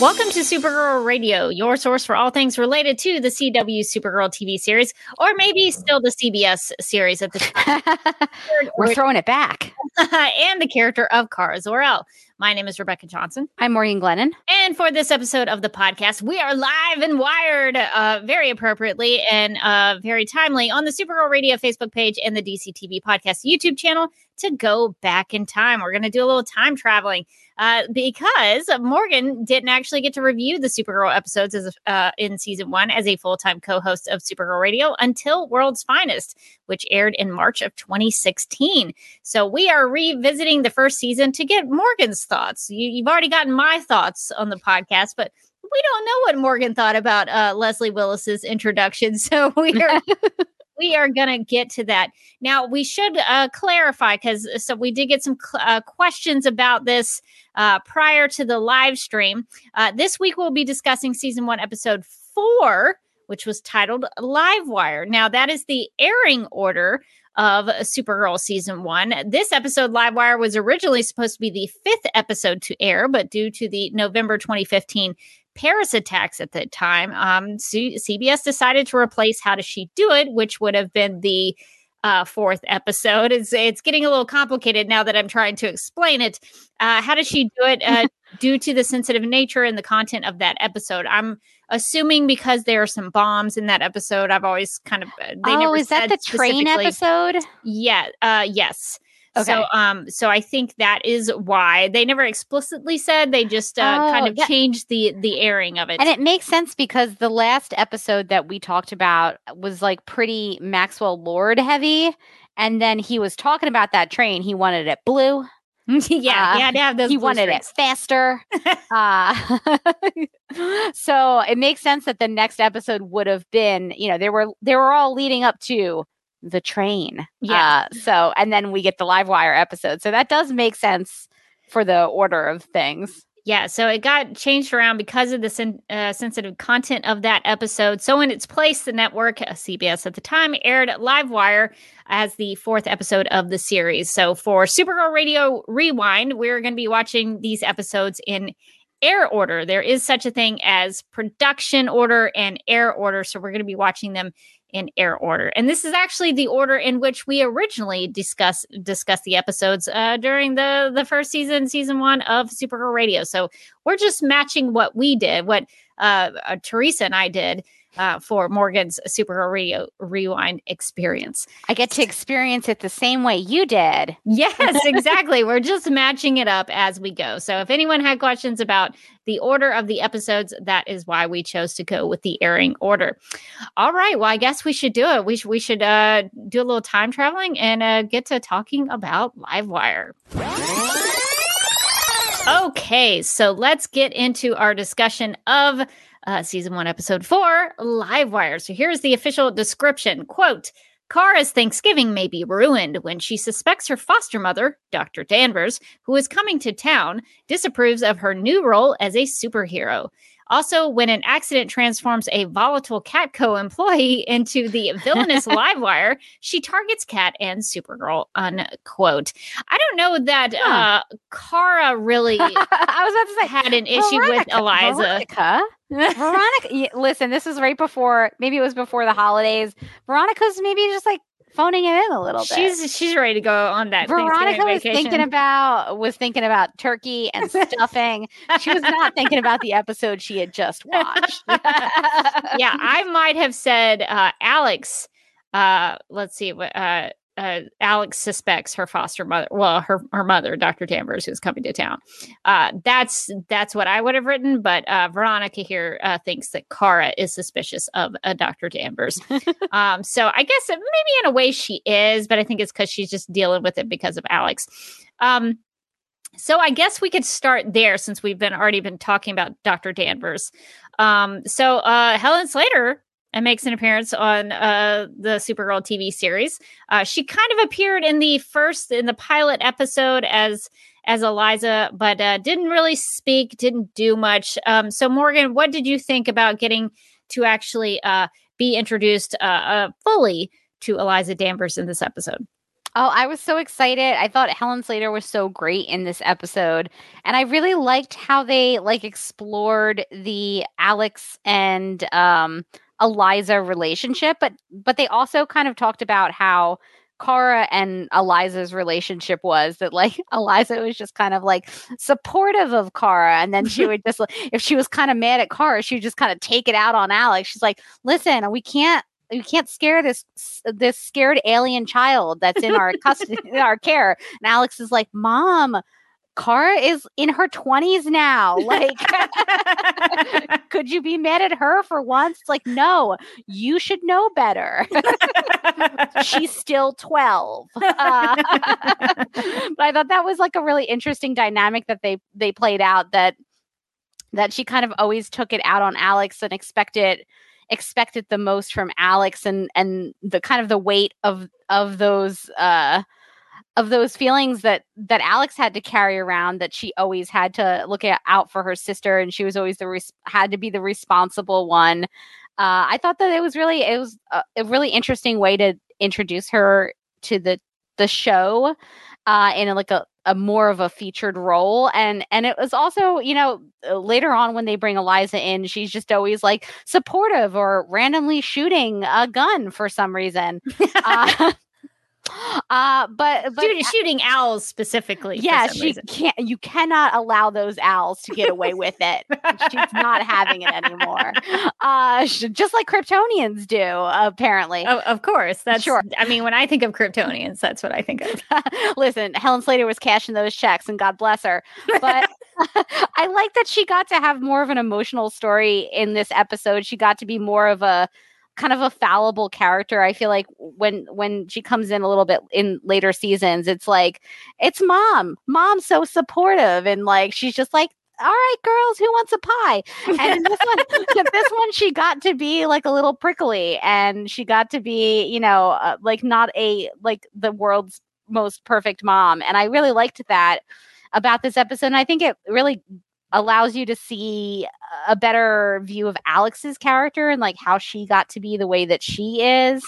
Welcome to Supergirl Radio, your source for all things related to the CW Supergirl TV series, or maybe still the CBS series at the time. We're throwing it back. and the character of Kara Zor-El. My name is Rebecca Johnson. I'm Morgan Glennon. And for this episode of the podcast, we are live and wired uh, very appropriately and uh, very timely on the Supergirl Radio Facebook page and the DC TV Podcast YouTube channel to go back in time. We're going to do a little time traveling uh, because Morgan didn't actually get to review the Supergirl episodes as uh, in season one as a full time co host of Supergirl Radio until World's Finest, which aired in March of 2016. So we are revisiting the first season to get Morgan's thoughts. You, you've already gotten my thoughts on the podcast, but we don't know what Morgan thought about uh, Leslie Willis's introduction. So we are. we are going to get to that. Now, we should uh, clarify because so we did get some cl- uh, questions about this uh, prior to the live stream. Uh, this week, we'll be discussing season one, episode four, which was titled Livewire. Now, that is the airing order of Supergirl season one. This episode, Livewire, was originally supposed to be the fifth episode to air, but due to the November 2015 Paris attacks at the time, um, C- CBS decided to replace How Does She Do It, which would have been the uh, fourth episode. It's it's getting a little complicated now that I'm trying to explain it. Uh, how does she do it? Uh, due to the sensitive nature and the content of that episode, I'm assuming because there are some bombs in that episode. I've always kind of they oh, never is that the train episode? Yeah. Uh, yes. Okay. So, um, so I think that is why they never explicitly said. They just uh, kind Oh, of yeah. changed the the airing of it. And it makes sense because the last episode that we talked about was like pretty Maxwell Lord heavy. And then he was talking about that train. He wanted it blue. yeah, Uh, he had to have those. he wanted it faster. uh, so it makes sense that the next episode would have been, you know, they were they were all leading up to the train. Yeah. Uh, so and then we get the live wire episode. So that does make sense for the order of things. Yeah, so it got changed around because of the sen- uh, sensitive content of that episode. So, in its place, the network, uh, CBS at the time, aired Livewire as the fourth episode of the series. So, for Supergirl Radio Rewind, we're going to be watching these episodes in air order. There is such a thing as production order and air order. So, we're going to be watching them in air order. And this is actually the order in which we originally discuss discussed the episodes uh, during the the first season, season one of Supergirl Radio. So we're just matching what we did, what uh, uh, Teresa and I did uh, for Morgan's Supergirl Radio Rewind experience. I get to experience it the same way you did. Yes, exactly. We're just matching it up as we go. So if anyone had questions about the order of the episodes, that is why we chose to go with the airing order. All right. Well, I guess we should do it. We should we should uh, do a little time traveling and uh, get to talking about Livewire. Okay, so let's get into our discussion of uh, season one, episode four, Livewire. So here's the official description quote, Kara's Thanksgiving may be ruined when she suspects her foster mother, Dr. Danvers, who is coming to town, disapproves of her new role as a superhero. Also, when an accident transforms a volatile Catco employee into the villainous Livewire, she targets Cat and Supergirl. Unquote. I don't know that uh, Kara really I was about to say had an issue with Eliza. Veronica. Veronica, listen, this was right before, maybe it was before the holidays. Veronica's maybe just like phoning it in a little bit. She's she's ready to go on that. Veronica was vacation. thinking about was thinking about turkey and stuffing. she was not thinking about the episode she had just watched. yeah, I might have said uh, Alex. Uh, let's see what uh, uh, Alex suspects her foster mother, well, her her mother, Dr. Danvers, who's coming to town. Uh, that's that's what I would have written, but uh, Veronica here uh, thinks that Kara is suspicious of uh, Dr. Danvers. um, so I guess maybe in a way she is, but I think it's because she's just dealing with it because of Alex. Um, so I guess we could start there since we've been already been talking about Dr. Danvers. Um, so uh, Helen Slater and makes an appearance on uh, the Supergirl TV series. Uh, she kind of appeared in the first in the pilot episode as as Eliza, but uh, didn't really speak, didn't do much. Um, so Morgan, what did you think about getting to actually uh, be introduced uh, uh, fully to Eliza Danvers in this episode? Oh, I was so excited. I thought Helen Slater was so great in this episode. And I really liked how they like explored the Alex and um Eliza relationship, but but they also kind of talked about how Kara and Eliza's relationship was that like Eliza was just kind of like supportive of Kara and then she would just if she was kind of mad at Kara, she would just kind of take it out on Alex. She's like, "Listen, we can't we can't scare this this scared alien child that's in our custody our care." And Alex is like, "Mom, Kara is in her 20s now. Like, could you be mad at her for once? Like, no, you should know better. She's still 12. Uh, but I thought that was like a really interesting dynamic that they they played out that that she kind of always took it out on Alex and expected expected the most from Alex and and the kind of the weight of of those uh of those feelings that that Alex had to carry around that she always had to look at, out for her sister and she was always the res- had to be the responsible one. Uh, I thought that it was really it was a, a, really interesting way to introduce her to the the show uh, in a, like a, a more of a featured role and and it was also you know later on when they bring Eliza in she's just always like supportive or randomly shooting a gun for some reason. uh, uh but, but shooting, shooting owls specifically yeah she reason. can't you cannot allow those owls to get away with it. She's not having it anymore. Uh just like kryptonians do apparently. Oh, of course. That's sure. I mean when i think of kryptonians that's what i think of. Listen helen slater was cashing those checks and god bless her. But i like that she got to have more of an emotional story in this episode. She got to be more of a kind of a fallible character. I feel like when when she comes in a little bit in later seasons, it's like it's mom. Mom's so supportive and like she's just like all right, girls, who wants a pie? And this one, this one, she got to be like a little prickly, and she got to be, you know, uh, like not a like the world's most perfect mom. And I really liked that about this episode. And I think it really allows you to see a better view of Alex's character and like how she got to be the way that she is.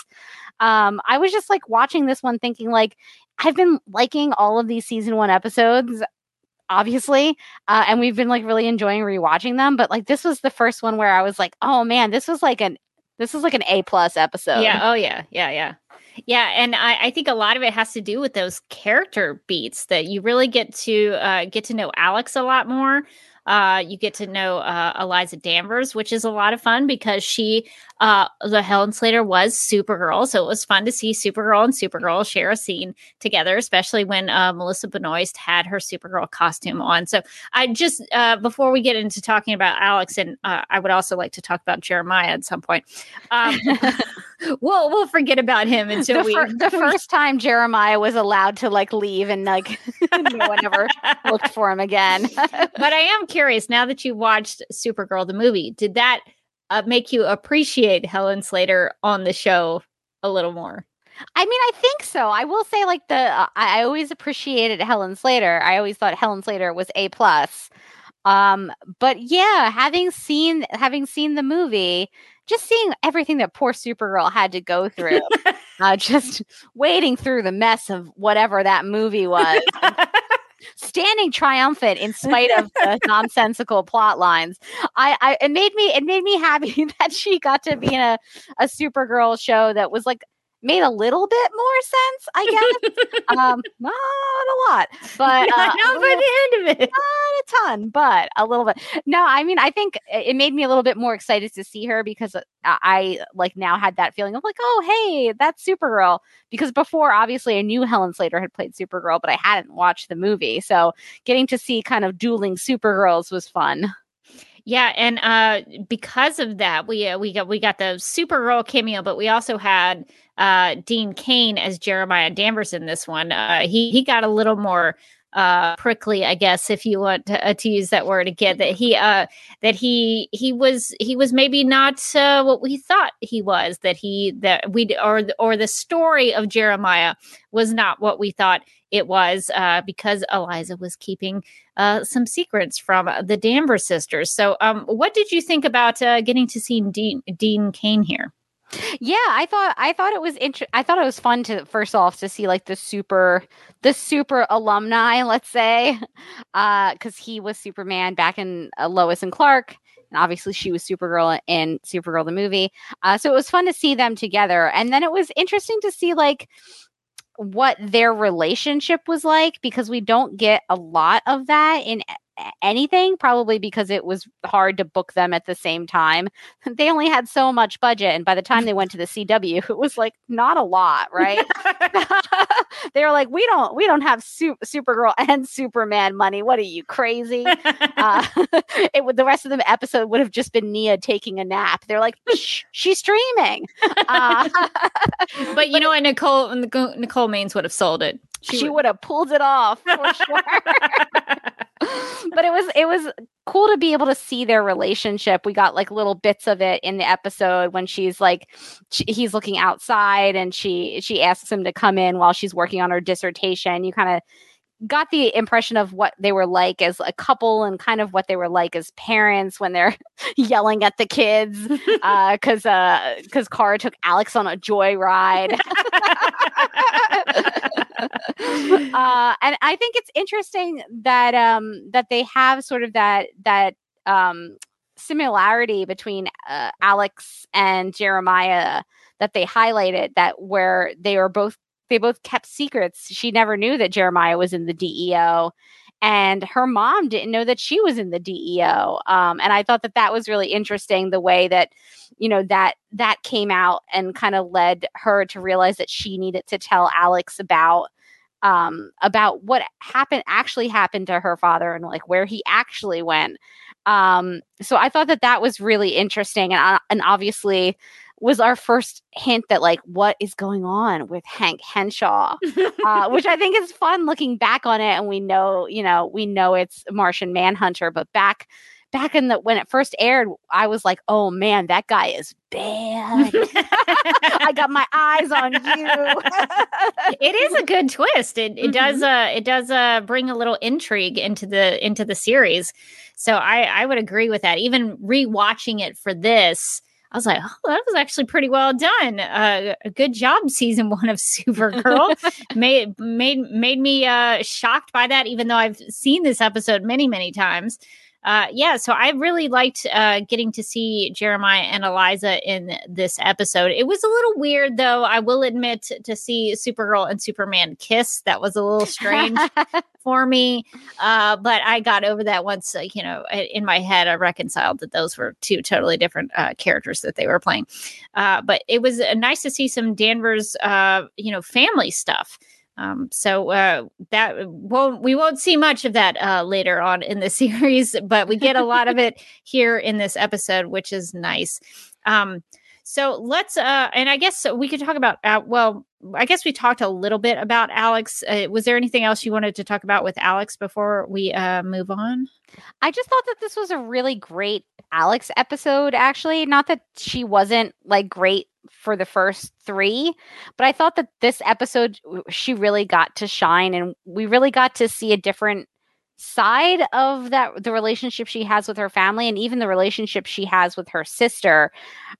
Um, I was just like watching this one thinking like I've been liking all of these season one episodes obviously uh, and we've been like really enjoying rewatching them but like this was the first one where i was like oh man this was like an this is like an a plus episode. Yeah. Oh yeah. Yeah. Yeah. Yeah. And I, I think a lot of it has to do with those character beats that you really get to uh, get to know alex a lot more uh, you get to know uh, Eliza Danvers, which is a lot of fun because she, uh, the Helen Slater was Supergirl, so it was fun to see Supergirl and Supergirl share a scene together, especially when uh, Melissa Benoist had her Supergirl costume on. So I just uh, before we get into talking about Alex, and uh, I would also like to talk about Jeremiah at some point. Um, we'll we'll forget about him until the we fir- the first time Jeremiah was allowed to like leave and like no one ever looked for him again. but I am curious now that you watched Supergirl the movie, did that uh, make you appreciate Helen Slater on the show a little more? I mean, I think so. I will say, like the uh, I always appreciated Helen Slater. I always thought Helen Slater was a plus. Um, but yeah, having seen having seen the movie, just seeing everything that poor Supergirl had to go through, uh, just wading through the mess of whatever that movie was. standing triumphant in spite of the nonsensical plot lines. I, I it made me it made me happy that she got to be in a, a Supergirl show that was like made a little bit more sense, I guess. um, not a lot, but uh, not by the end of it. Not a ton, but a little bit. No, I mean, I think it made me a little bit more excited to see her because uh, I like now had that feeling of like, oh, hey, that's Supergirl. Because before, obviously, I knew Helen Slater had played Supergirl, but I hadn't watched the movie. So getting to see kind of dueling Supergirls was fun. Yeah, and uh, because of that, we uh, we got we got the Supergirl cameo, but we also had uh, Dean Cain as Jeremiah Danvers in this one. Uh, he he got a little more uh, prickly, I guess, if you want to, uh, to, use that word again. That he that he he was he was maybe not what we thought he was. That he that we or or the story of Jeremiah was not what we thought it was because Eliza was keeping uh, some secrets from the Danvers sisters. So, um, what did you think about uh, getting to see Dean, Dean Cain here? Yeah, I thought I thought it was interesting. I thought it was fun to first off to see like the super the super alumni, let's say, because uh, he was Superman back in uh, Lois and Clark, and obviously she was Supergirl in Supergirl the movie. Uh, so it was fun to see them together, and then it was interesting to see like what their relationship was like because we don't get a lot of that in anything, probably because it was hard to book them at the same time. They only had so much budget, and by the time they went to the CW, it was like not a lot, right? they were like, "We don't, we don't have su- Supergirl and Superman money. What are you crazy?" uh, it would the rest of the episode would have just been Nia taking a nap. They're like, "She's streaming," uh, but you know, what? Nicole and Nicole Maines would have sold it. She, she would have pulled it off for sure but it was it was cool to be able to see their relationship. We got like little bits of it in the episode when she's like she, he's looking outside and she she asks him to come in while she's working on her dissertation. You kind of got the impression of what they were like as a couple and kind of what they were like as parents when they're yelling at the kids because uh because uh, Kara took Alex on a joyride. Uh, and I think it's interesting that um that they have sort of that that um similarity between uh, Alex and Jeremiah that they highlighted that where they are both they both kept secrets. She never knew that Jeremiah was in the DEO, and her mom didn't know that she was in the DEO. Um, and I thought that that was really interesting, the way that you know that that came out and kind of led her to realize that she needed to tell Alex about um, about what happened actually happened to her father and like where he actually went. Um, so I thought that that was really interesting, and uh, and obviously was our first hint that like what is going on with Hank Henshaw, uh, which I think is fun looking back on it. And we know, you know, we know it's Martian Manhunter, but back back in the when it first aired, I was like, oh man, that guy is bad. I got my eyes on you. it is a good twist. It it mm-hmm. does uh it does uh bring a little intrigue into the into the series. So I I would agree with that. Even rewatching it for this, I was like, oh, that was actually pretty well done. Uh, a good job, season one of Supergirl. made made made me uh, shocked by that, even though I've seen this episode many many times uh, yeah, so I really liked uh, getting to see Jeremiah and Eliza in this episode. It was a little weird, though. I will admit to see Supergirl and Superman kiss. That was a little strange for me, uh, but I got over that once. You know, in my head, I reconciled that those were two totally different uh, characters that they were playing. Uh, but it was nice to see some Danvers, you know, family stuff. Um, so uh, that won't we won't see much of that uh, later on in the series, but we get a lot of it here in this episode, which is nice. Um, so let's uh, and I guess we could talk about uh, well, I guess we talked a little bit about Alex. Uh, was there anything else you wanted to talk about with Alex before we uh, move on? I just thought that this was a really great Alex episode. Actually, not that she wasn't like great for the first three. But I thought that this episode, she really got to shine and we really got to see a different side of that the relationship she has with her family and even the relationship she has with her sister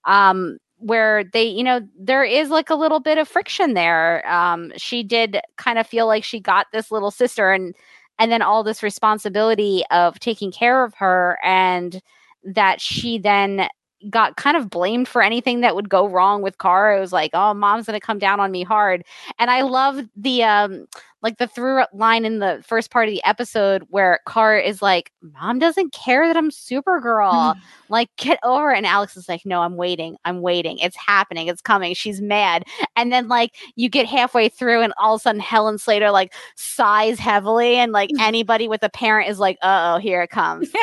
um where they you know there is like a little bit of friction there um she did kind of feel like she got this little sister and and then all this responsibility of taking care of her and that she then got kind of blamed for anything that would go wrong with Kara. It was like, oh, mom's gonna come down on me hard. And I love the um like the through line in the first part of the episode where Kara is like, Mom doesn't care that I'm Supergirl. like, get over it. And Alex is like, No, I'm waiting. I'm waiting. It's happening. It's coming. She's mad. And then like you get halfway through and all of a sudden Helen Slater like sighs heavily and like anybody with a parent is like, uh oh, here it comes.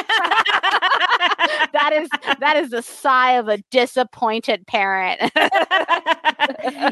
that is that is the sigh of a disappointed parent.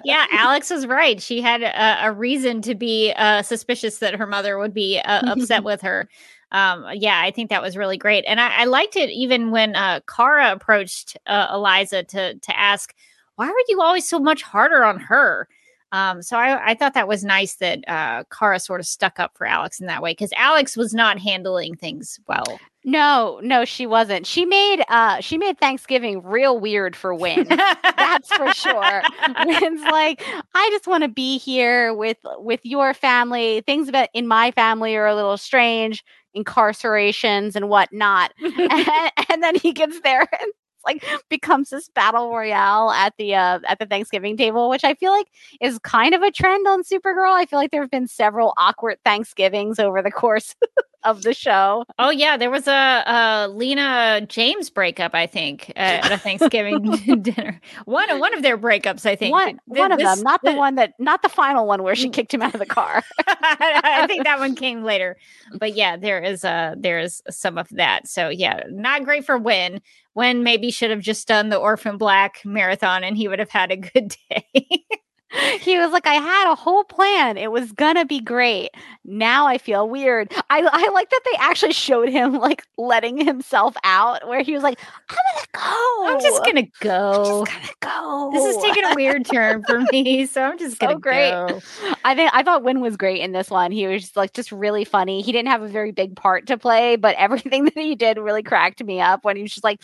yeah, Alex was right. She had a, a reason to be uh, suspicious that her mother would be uh, upset with her. Um, yeah, I think that was really great, and I, I liked it even when uh, Kara approached uh, Eliza to to ask, "Why are you always so much harder on her?" Um, so I, I thought that was nice that uh, Kara sort of stuck up for Alex in that way because Alex was not handling things well. No, no, she wasn't. She made uh she made Thanksgiving real weird for Winn. That's for sure. Winn's like, I just want to be here with with your family. Things about in my family are a little strange, incarcerations and whatnot. and, and then he gets there and like becomes this battle royale at the uh, at the Thanksgiving table, which I feel like is kind of a trend on Supergirl. I feel like there have been several awkward Thanksgivings over the course of the show. Oh yeah, there was a, a Lena James breakup, I think, at a Thanksgiving dinner. One one of their breakups, I think. One, one of them, not the, the one that, not the final one where she mm. kicked him out of the car. I think that one came later, but yeah, there is a there is some of that. So yeah, not great for Winn. Winn maybe should have just done the Orphan Black marathon, and he would have had a good day he was like, I had a whole plan. It was gonna be great. Now I feel weird. I, I like that they actually showed him like letting himself out, where he was like, I'm gonna go. I'm just gonna go. I'm just gonna go. This is taking a weird turn for me, so I'm just so gonna great. go. I think I thought Winn was great in this one. He was just, like just really funny. He didn't have a very big part to play, but everything that he did really cracked me up when he was just like,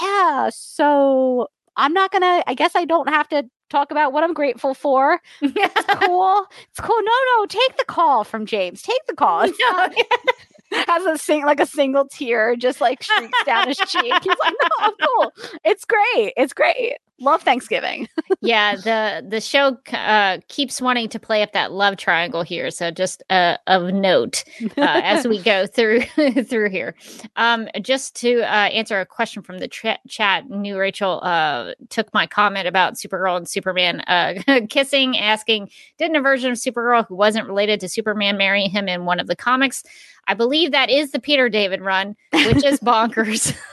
Yeah, so I'm not gonna. I guess I don't have to talk about what I'm grateful for. it's cool. It's cool. No, no, take the call from James. Take the call. No. Has a sing like a single tear just like streaks down his cheek. He's like, no, I'm cool. It's great. It's great love Thanksgiving. yeah, the the show uh, keeps wanting to play up that love triangle here. So just uh, of note uh, as we go through through here. Um, just to uh, answer a question from the tra- chat, new Rachel uh, took my comment about Supergirl and Superman uh, kissing, asking, "Didn't a version of Supergirl who wasn't related to Superman marry him in one of the comics?" I believe that is the Peter David run, which is bonkers.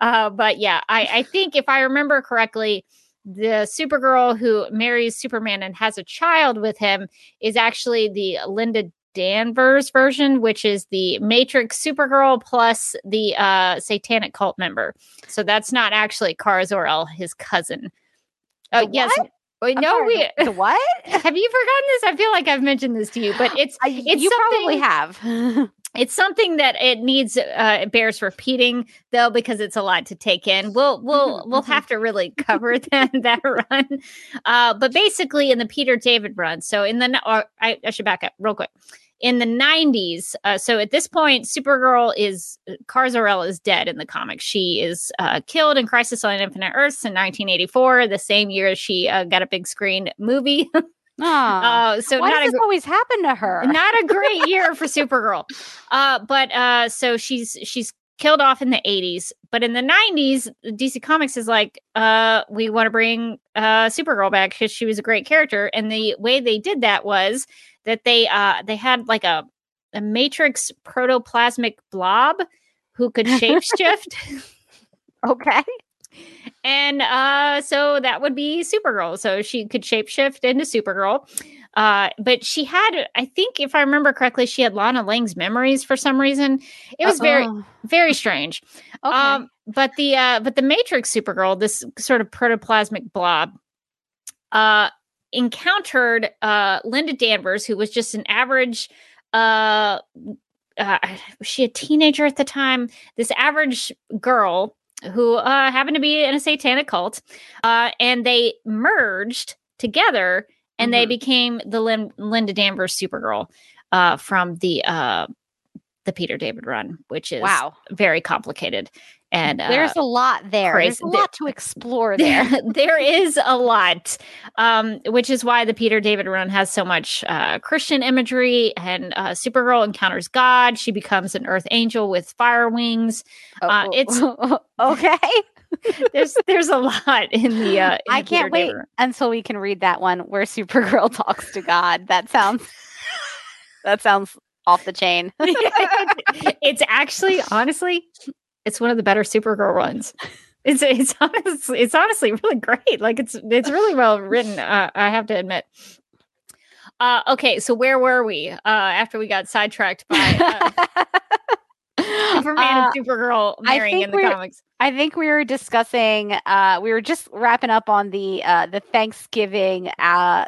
Uh, but yeah, I, I think if I remember correctly, the Supergirl who marries Superman and has a child with him is actually the Linda Danvers version, which is the Matrix Supergirl plus the uh, Satanic cult member. So that's not actually Kara Zor-El, his cousin. Uh, yes. Wait, no, sorry, we what? Have you forgotten this? I feel like I've mentioned this to you, but it's it's you probably have. it's something that it needs uh it bears repeating though because it's a lot to take in we'll we'll we'll have to really cover that that run uh but basically in the peter david run so in the or I, I should back up real quick in the 90s uh, so at this point supergirl is Kara Zor-El is dead in the comics. She is uh, killed in crisis on infinite earths in 1984 the same year she uh, got a big screen movie. Oh, so why does a, this always happen to her? Not a great year for Supergirl. Uh, but uh, so she's she's killed off in the 80s, but in the 90s, DC Comics is like, uh, we want to bring uh, Supergirl back because she was a great character, and the way they did that was that they uh they had like a a Matrix protoplasmic blob who could shapeshift. okay. And uh, so that would be Supergirl. So she could shapeshift into Supergirl. Uh, but she had, I think, if I remember correctly, she had Lana Lang's memories for some reason. It was Uh-oh. very, very strange. Okay. Um, but the uh, but the Matrix Supergirl, this sort of protoplasmic blob, uh, encountered uh, Linda Danvers, who was just an average uh, uh, was she a teenager at the time? This average girl who uh, happened to be in a satanic cult, uh, and they merged together and mm-hmm. they became the Lin- Linda Danvers Supergirl uh, from the uh, the Peter David run, which is wow very complicated. And uh, There's a lot there. crazy. There's a lot to explore there. there, is a lot, um, which is why the Peter David run has so much uh, Christian imagery. And uh, Supergirl encounters God. She becomes an Earth angel with fire wings. Uh, it's- okay. There's there's a lot in the. Uh, in I the can't wait David until we can read that one where Supergirl talks to God. That sounds that sounds off the chain. it's actually honestly, it's one of the better Supergirl runs. It's it's honestly it's honestly really great. Like it's it's really well written. Uh, I have to admit. Uh, okay, so where were we uh, after we got sidetracked by uh, Superman Uh, and Supergirl marrying in the comics? I think we were discussing uh we were just wrapping up on the uh the Thanksgiving uh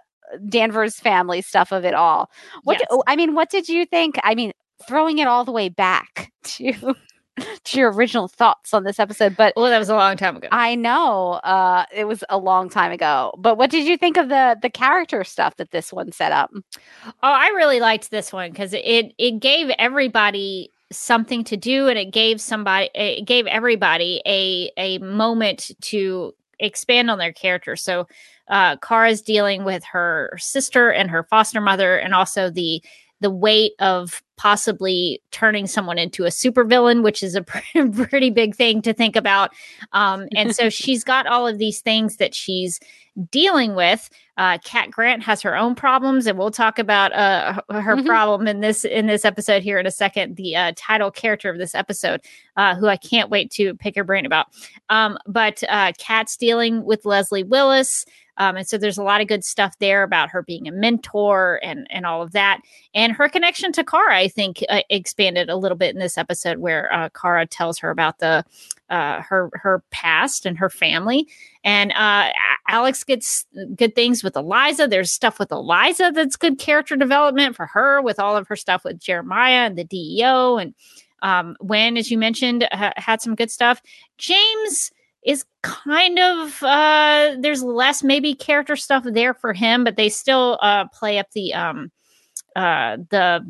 Danvers family stuff of it all. What Yes. do- I mean, what did you think? I mean, throwing it all the way back to to your original thoughts on this episode, but Well, that was a long time ago. I know uh it was a long time ago. But what did you think of the the character stuff that this one set up? Oh, I really liked this one because it it gave everybody something to do, and it gave somebody it gave everybody a a moment to expand on their character. So, uh, Kara's dealing with her sister and her foster mother, and also the the weight of possibly turning someone into a supervillain, which is a pretty, big thing to think about. Um, and so she's got all of these things that she's dealing with. Uh, Cat Grant has her own problems, and we'll talk about uh, her Mhm. problem in this in this episode here in a second. The uh, title character of this episode, uh, who I can't wait to pick her brain about. Um, but uh, Cat's dealing with Leslie Willis. Um, and so there's a lot of good stuff there about her being a mentor and and all of that, and her connection to Kara. I think uh, expanded a little bit in this episode, where uh, Kara tells her about the uh, her her past and her family, and uh, Alex gets good things with Eliza. There's stuff with Eliza that's good character development for her, with all of her stuff with Jeremiah and the DEO, and um, when, as you mentioned, ha- had some good stuff. James is kind of uh there's less maybe character stuff there for him but they still uh play up the um uh the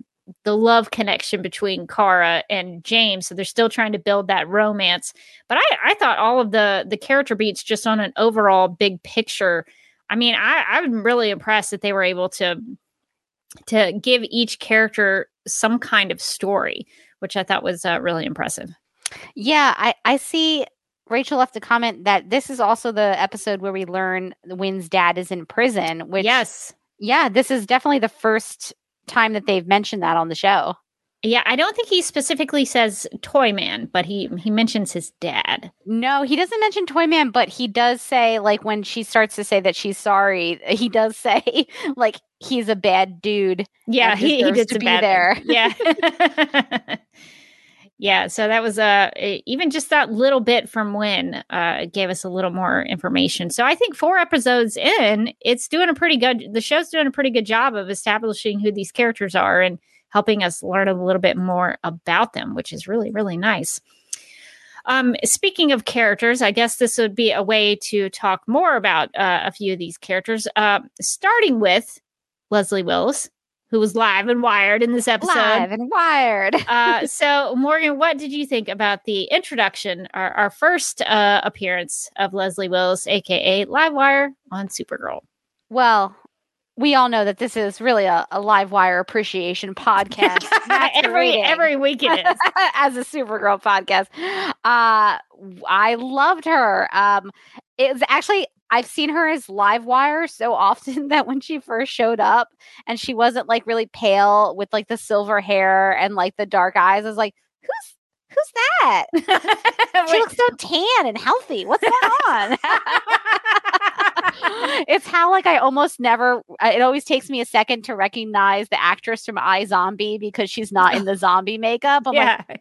the love connection between Kara and James. So they're still trying to build that romance. But I I thought all of the the character beats just on an overall big picture. I mean I I'm really impressed that they were able to to give each character some kind of story which I thought was uh, really impressive. Yeah, I, I see Rachel left a comment that this is also the episode where we learn Winn's dad is in prison, which yes yeah, this is definitely the first time that they've mentioned that on the show. Yeah, I don't think he specifically says Toy Man, but he he mentions his dad. No, he doesn't mention Toyman, but he does say like when she starts to say that she's sorry, he does say like he's a bad dude. Yeah, he, he did to be bad there. things. Yeah. yeah, so that was uh, e- even just that little bit from when uh gave us a little more information. So I think four episodes in, it's doing a pretty good the show's doing a pretty good job of establishing who these characters are and helping us learn a little bit more about them, which is really really nice. Um, speaking of characters, I guess this would be a way to talk more about uh, a few of these characters. Uh, starting with Leslie Willis, who was live and wired in this episode. Live and wired. uh, so, Morgan, what did you think about the introduction, our, our first uh, appearance of Leslie Willis, aka Livewire, on Supergirl? Well, we all know that this is really a, a live wire appreciation podcast. every every week it is. as a Supergirl podcast. Uh I loved her. Um it was actually I've seen her as live wire so often that when she first showed up and she wasn't like really pale with like the silver hair and like the dark eyes, I was like, who's who's that? She looks so tan and healthy. What's going on? it's how like I almost never. It always takes me a second to recognize the actress from iZombie because she's not in the zombie makeup. I'm like, yeah.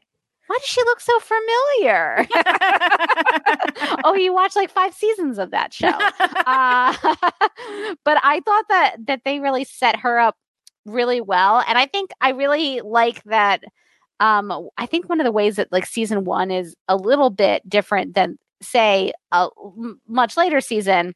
Why does she look so familiar? oh, you watched like five seasons of that show. Uh, but I thought that that they really set her up really well, and I think I really like that. Um, I think one of the ways that like season one is a little bit different than say a much later season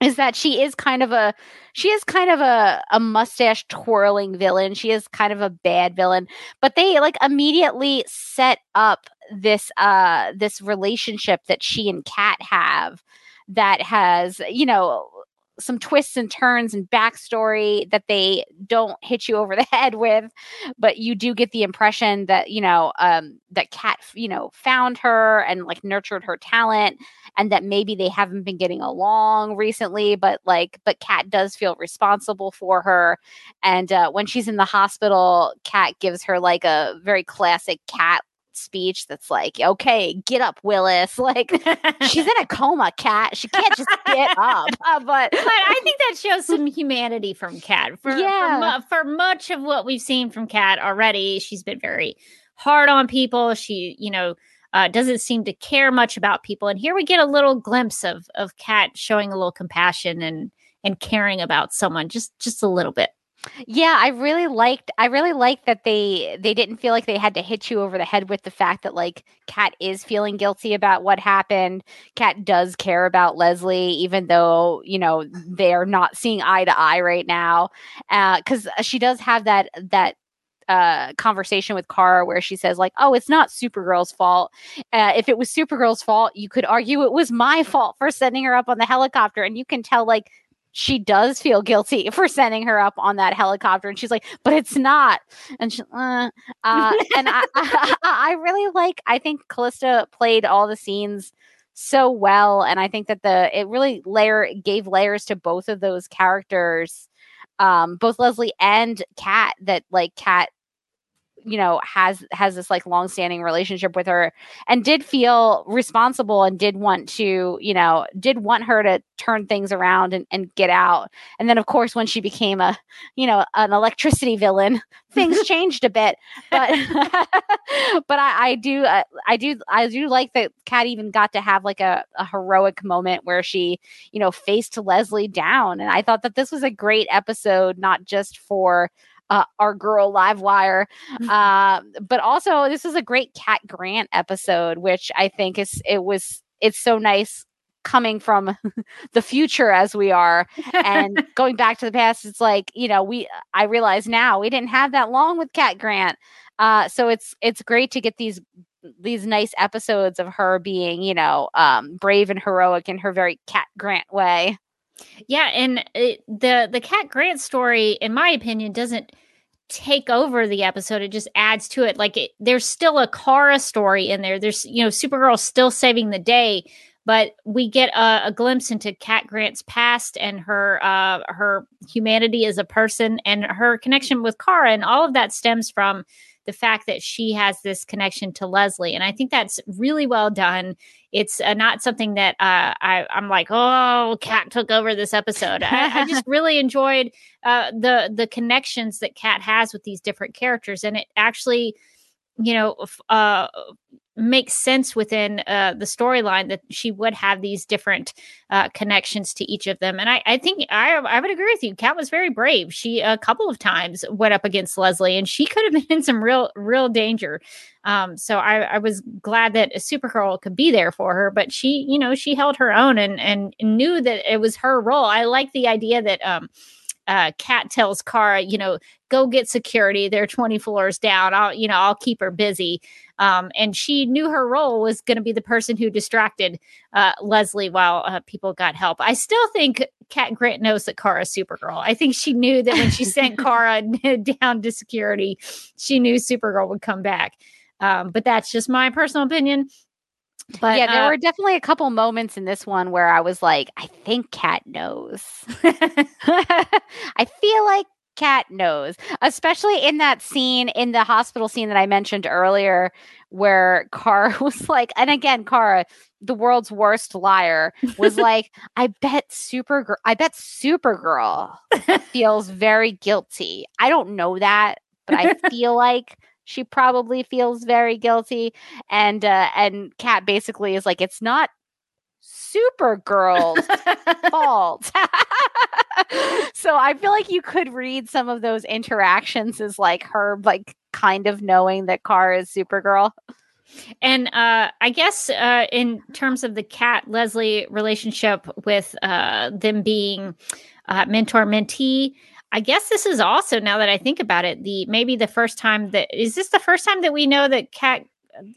is that she is kind of a she is kind of a, a mustache twirling villain. She is kind of a bad villain. But they like immediately set up this uh this relationship that she and cat have that has you know some twists and turns and backstory that they don't hit you over the head with, but you do get the impression that you know um, that Cat you know found her and like nurtured her talent, and that maybe they haven't been getting along recently, but like but Cat does feel responsible for her, and uh, when she's in the hospital, Cat gives her like a very classic Cat speech that's like, okay, get up, Willis. Like she's in a coma, cat. She can't just get up. Uh, but but I think that shows some humanity from Cat. For, Yeah. for, for much of what we've seen from Cat already, she's been very hard on people. She, you know, uh, doesn't seem to care much about people. And here we get a little glimpse of of Cat showing a little compassion and and caring about someone just just a little bit. Yeah, I really liked I really liked that they they didn't feel like they had to hit you over the head with the fact that like Cat is feeling guilty about what happened. Cat does care about Leslie even though, you know, they are not seeing eye to eye right now. Uh cuz she does have that that uh conversation with Kara where she says like, "Oh, it's not Supergirl's fault. Uh, if it was Supergirl's fault, you could argue it was my fault for sending her up on the helicopter." And you can tell like she does feel guilty for sending her up on that helicopter. And she's like but it's not. And she, uh, uh, and I, I, I really like i think calista played all the scenes so well. And i think that the it really layer gave layers to both of those characters um both leslie and cat that like cat you know has has this like long-standing relationship with her and did feel responsible and did want to you know did want her to turn things around and, and get out. And then of course when she became a you know an electricity villain things changed a bit. But but I, I do uh, i do i do like that cat even got to have like a, a heroic moment where she you know faced leslie down. And i thought that this was a great episode not just for uh, our girl Livewire. Uh, but also, this is a great Cat Grant episode, which I think is it was it's so nice coming from the future as we are and going back to the past. It's like you know we I realize now we didn't have that long with Cat Grant, uh, so it's it's great to get these these nice episodes of her being you know um, brave and heroic in her very Cat Grant way. Yeah, and it, the the Cat Grant story, in my opinion, doesn't take over the episode. It just adds to it. Like it, there's still a Kara story in there. There's you know Supergirl still saving the day, but we get a, a glimpse into Cat Grant's past and her uh, her humanity as a person and her connection with Kara, and all of that stems from the fact that she has this connection to Leslie, and I think that's really well done. It's uh, not something that uh, I, I'm like, oh, Cat took over this episode. I, I just really enjoyed uh, the the connections that Cat has with these different characters, and it actually, you know, uh, makes sense within uh, the storyline that she would have these different uh, connections to each of them. And I, I think I, I would agree with you. Cat was very brave. She a couple of times went up against Leslie, and she could have been in some real, real danger. Um, so I, I was glad that a Supergirl could be there for her, but she, you know, she held her own and and knew that it was her role. I like the idea that um, uh, Cat tells Kara, you know, go get security. They're 20 floors down. I'll, you know, I'll keep her busy. Um, and she knew her role was going to be the person who distracted uh, Leslie while uh, people got help. I still think Cat Grant knows that Kara's Supergirl. I think she knew that when she sent Kara down to security, she knew Supergirl would come back. Um, but that's just my personal opinion. But yeah, there uh, were definitely a couple moments in this one where I was like, I think Cat knows. I feel like Cat knows, especially in that scene in the hospital scene that I mentioned earlier, where Kara was like, and again, Kara, the world's worst liar, was like, I bet Supergirl, I bet Supergirl feels very guilty. I don't know that, but I feel like she probably feels very guilty. And uh, and Cat basically is like, it's not Supergirl's fault. so I feel like you could read some of those interactions as like her like kind of knowing that Kara is Supergirl. And uh, I guess uh, in terms of the Cat Leslie relationship with uh, them being uh, mentor mentee, I guess this is also now that I think about it, the maybe the first time that is this the first time that we know that Cat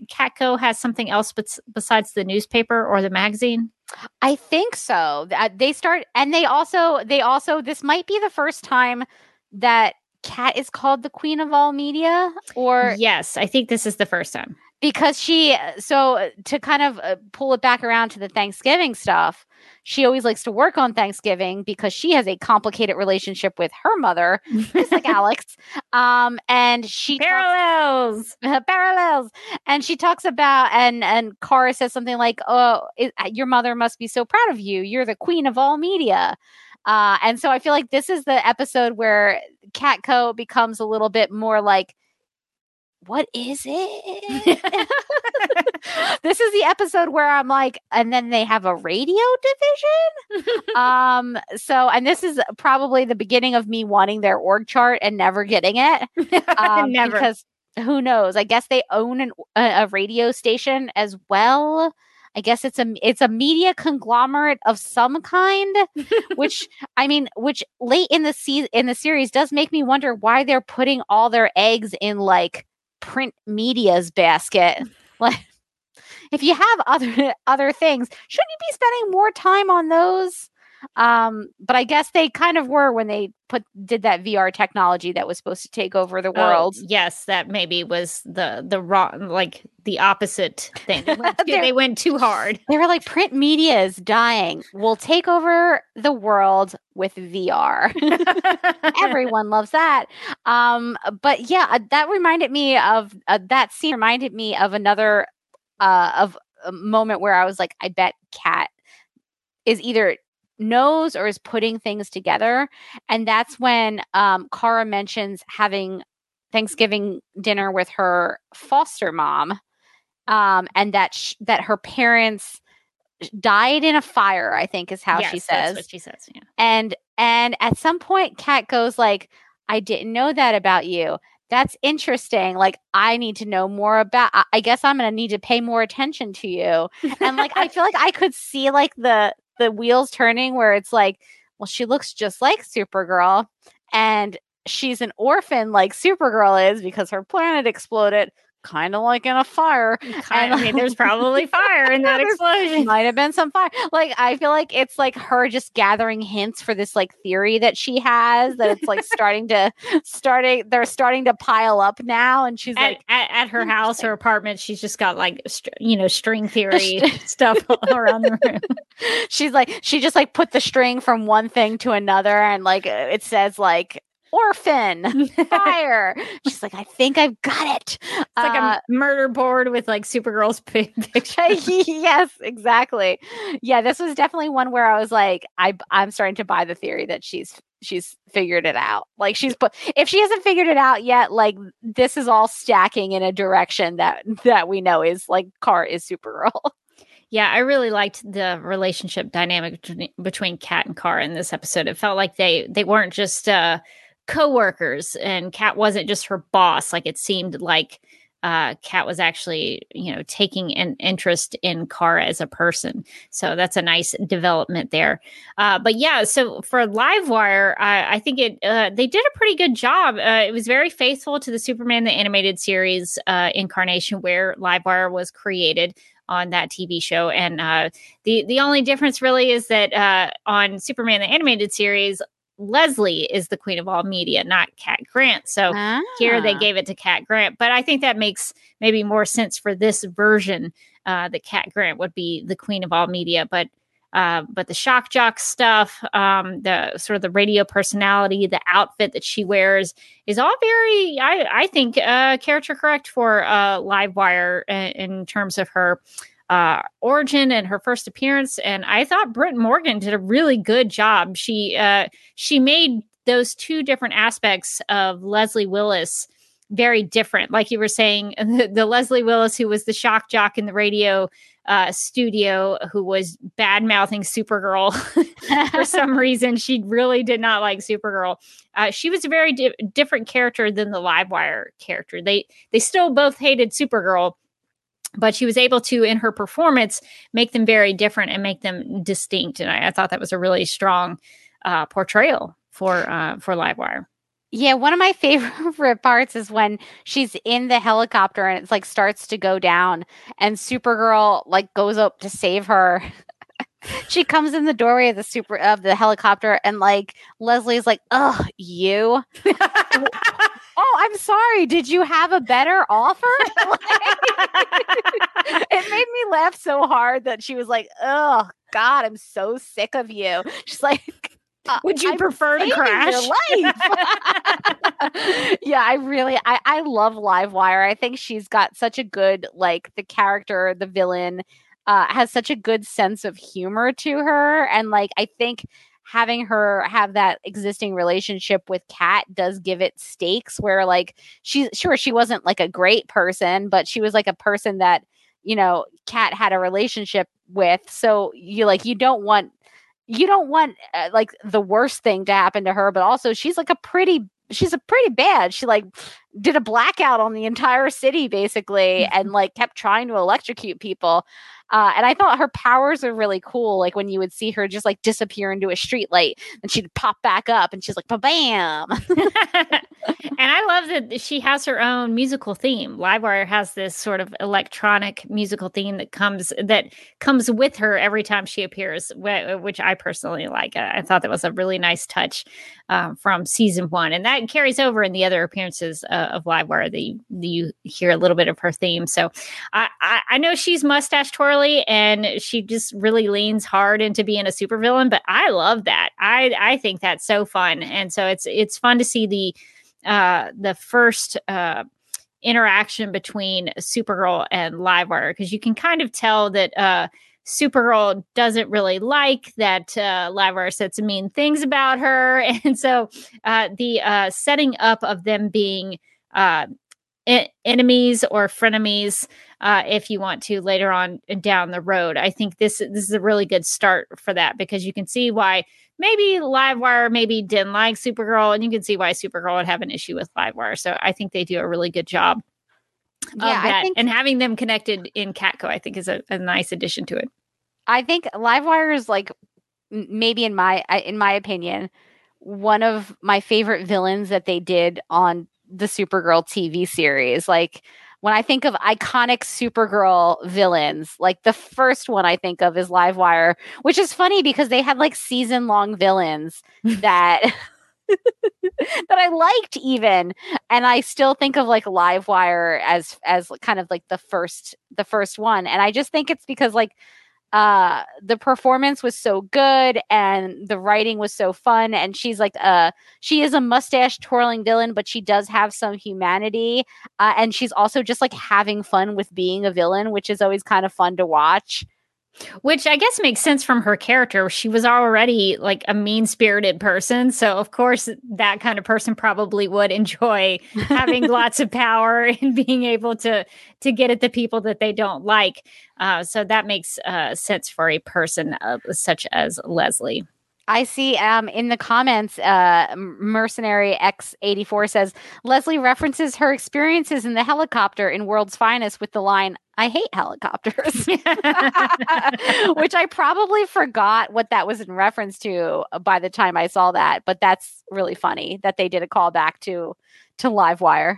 Catco has something else bes- besides the newspaper or the magazine. I think so. Uh, They start, and they also, they also, this might be the first time that Cat is called the queen of all media, or yes, I think this is the first time. Because she so uh, to kind of uh, pull it back around to the thanksgiving stuff she always likes to work on thanksgiving because she has a complicated relationship with her mother just like alex um and she talks- Parallels. parallels. And she talks about and and Kara says something like oh it, your mother must be so proud of you. You're the queen of all media. Uh and so i feel like this is the episode where catco becomes a little bit more like what is it? This is the episode where i'm like and then they have a radio division? Um so and this is probably the beginning of me wanting their org chart and never getting it um, Never. because who knows? I guess they own an, a, a radio station as well. I guess it's a it's a media conglomerate of some kind which i mean which late in the se- in the series does make me wonder why they're putting all their eggs in like print media's basket. Like if you have other other things shouldn't you be spending more time on those um but i guess they kind of were when they put did that vr technology that was supposed to take over the world Oh, yes, that maybe was the the wrong, like the opposite thing. They went, too, They're- went too hard. they were like print media is dying we'll take over the world with vr everyone loves that um but yeah uh, that reminded me of uh, that scene reminded me of another uh of a moment where i was like i bet cat is either knows or is putting things together and that's when um Kara mentions having Thanksgiving dinner with her foster mom um and that sh- that her parents died in a fire i think is how she Yes, that's says what she says. Yeah. and and at some point Cat goes like i didn't know that about you that's interesting like i need to know more about i, I guess i'm gonna need to pay more attention to you and like i feel like i could see like the the wheels turning where it's like well she looks just like supergirl and she's an orphan like supergirl is because her planet exploded kind of like in a fire I mean, there's probably fire in that explosion. might have been some fire. Like I feel like it's like her just gathering hints for this like theory that she has that it's like starting to starting they're starting to pile up now and she's At, like at, at her house, her apartment, she's just got like str- you know string theory stuff around the room. she's like she just like put the string from one thing to another and like it says like orphan fire. she's like I think I've got it. It's like Uh, a murder board with like Supergirl's pi- picture. yes, exactly. Yeah, this was definitely one where I was like, I I'm starting to buy the theory that she's she's figured it out. Like she's put if she hasn't figured it out yet, like this is all stacking in a direction that that we know is like Car is Supergirl. Yeah, I really liked the relationship dynamic between, between Cat and Car in this episode. It felt like they they weren't just uh co-workers and Cat wasn't just her boss. Like it seemed like uh Cat was actually, you know, taking an interest in Kara as a person. So that's a nice development there. Uh but yeah, so for Livewire, I, I think it uh they did a pretty good job. Uh it was very faithful to the Superman the animated series uh incarnation where Livewire was created on that TV show. And uh, the the only difference really is that uh, on Superman the animated series, Leslie is the queen of all media, not Cat Grant. So here they Ah. gave it to Cat Grant, but I think that makes maybe more sense for this version uh, that Cat Grant would be the queen of all media. But uh, but the shock jock stuff, um, the sort of the radio personality, the outfit that she wears is all very, I, I think, uh, character correct for uh, Livewire in, in terms of her uh, origin and her first appearance. And I thought Brit Morgan did a really good job. She uh, she made those two different aspects of Leslie Willis very different. Like you were saying, the, the Leslie Willis who was the shock jock in the radio uh, studio, who was bad mouthing Supergirl for some reason. She really did not like Supergirl. Uh, she was a very di- different character than the Livewire character. They they still both hated Supergirl, but she was able to in her performance make them very different and make them distinct and i, I thought that was a really strong uh, portrayal for uh, for livewire Yeah, one of my favorite parts is when she's in the helicopter and it's like starts to go down and Supergirl like goes up to save her. she comes in the doorway of the super of the helicopter and like Leslie's like, "Oh, you." oh, I'm sorry. Did you have a better offer? it made me laugh so hard that she was like, "Oh God, I'm so sick of you." She's like, uh, would you I'm prefer to crash your life. yeah, I really I I love Livewire. I think she's got such a good like the character, the villain uh has such a good sense of humor to her and like I think having her have that existing relationship with Cat does give it stakes where like she's sure she wasn't like a great person, but she was like a person that you know Cat had a relationship with. So you like you don't want you don't want uh, like the worst thing to happen to her, but also she's like a pretty she's a pretty bad. She like did a blackout on the entire city basically and like kept trying to electrocute people. Uh, and I thought her powers are really cool. Like when you would see her just like disappear into a street light and she'd pop back up and she's like, bam. and I love that she has her own musical theme. Livewire has this sort of electronic musical theme that comes that comes with her every time she appears, which I personally like. I, I thought that was a really nice touch um, from season one, and that carries over in the other appearances uh, of Livewire. That you, you hear a little bit of her theme. So I, I, I know she's mustache twirly, and she just really leans hard into being a supervillain. But I love that. I I think that's so fun, and so it's it's fun to see the uh, the first uh, interaction between Supergirl and Livewire because you can kind of tell that uh, Supergirl doesn't really like that uh, Livewire said some mean things about her, and so uh, the uh, setting up of them being uh, en- enemies or frenemies, uh, if you want to later on down the road, I think this this is a really good start for that because you can see why maybe Livewire maybe didn't like Supergirl, and you can see why Supergirl would have an issue with Livewire. So I think they do a really good job. of Yeah, I think- and having them connected in Catco, I think is a, a nice addition to it. I think Livewire is like maybe in my in my opinion one of my favorite villains that they did on the Supergirl TV series. Like when I think of iconic Supergirl villains, like the first one I think of is Livewire, which is funny because they had like season long villains that that I liked even and I still think of like Livewire as as kind of like the first the first one and I just think it's because like uh the performance was so good and the writing was so fun. And she's like uh she is a mustache twirling villain but she does have some humanity. Uh, and she's also just like having fun with being a villain which is always kind of fun to watch Which I guess makes sense from her character. She was already like a mean spirited person. So, of course, that kind of person probably would enjoy having lots of power and being able to to get at the people that they don't like. Uh, so that makes uh, sense for a person uh, such as Leslie. I see um, in the comments, uh, Mercenary X84 says Leslie references her experiences in the helicopter in World's Finest with the line, I hate helicopters, which I probably forgot what that was in reference to by the time I saw that. But that's really funny that they did a callback to to Livewire.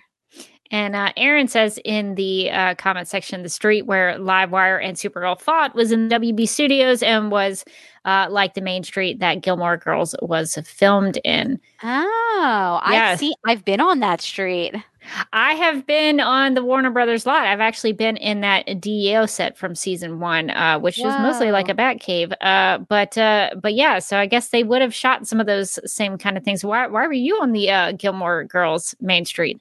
And uh, Aaron says in the uh, comment section, the street where Livewire and Supergirl fought was in WB Studios and was uh, like the main street that Gilmore Girls was filmed in. Oh, I Yes. see. I've been on that street. I have been on the Warner Brothers lot. I've actually been in that DEO set from season one, uh, which was mostly like a bat cave. Uh, but uh, but yeah, so I guess they would have shot some of those same kind of things. Why why were you on the uh, Gilmore Girls main street?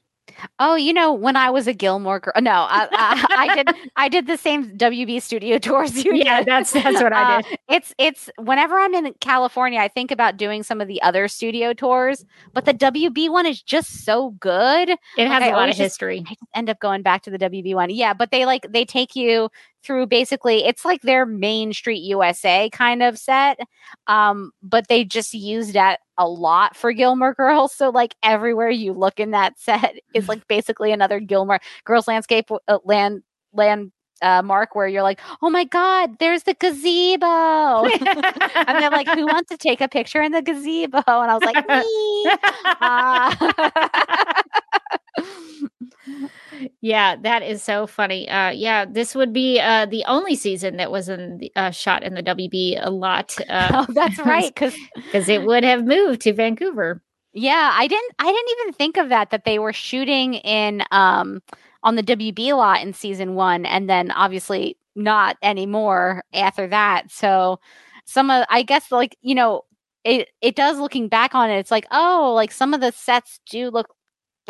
Oh, you know, when I was a Gilmore girl, no, I, I, I did, I did the same WB studio tours. Yeah, did. that's that's what I Uh, did. it's it's whenever I'm in California, I think about doing some of the other studio tours, but the WB one is just so good. It has I a lot of just- history. I just end up going back to the WB one. Yeah, but they like they take you through basically it's like their Main Street USA kind of set. Um, but they just used that a lot for Gilmore Girls. So like everywhere you look in that set is like basically another Gilmore Girls landscape uh, land land uh, Mark, where you're like, "Oh my God, there's the gazebo," and they're like, "Who wants to take a picture in the gazebo?" And I was like, "Me." Uh, yeah, that is so funny. Uh, yeah, this would be uh, the only season that was in the, uh, shot in the WB a lot. oh, that's right, because because it would have moved to Vancouver. Yeah, I didn't. I didn't even think of that. That they were shooting in um on the WB lot in season one, and then obviously not anymore after that. So some of, I guess, like you know, it it does looking back on it. It's like, oh, like some of the sets do look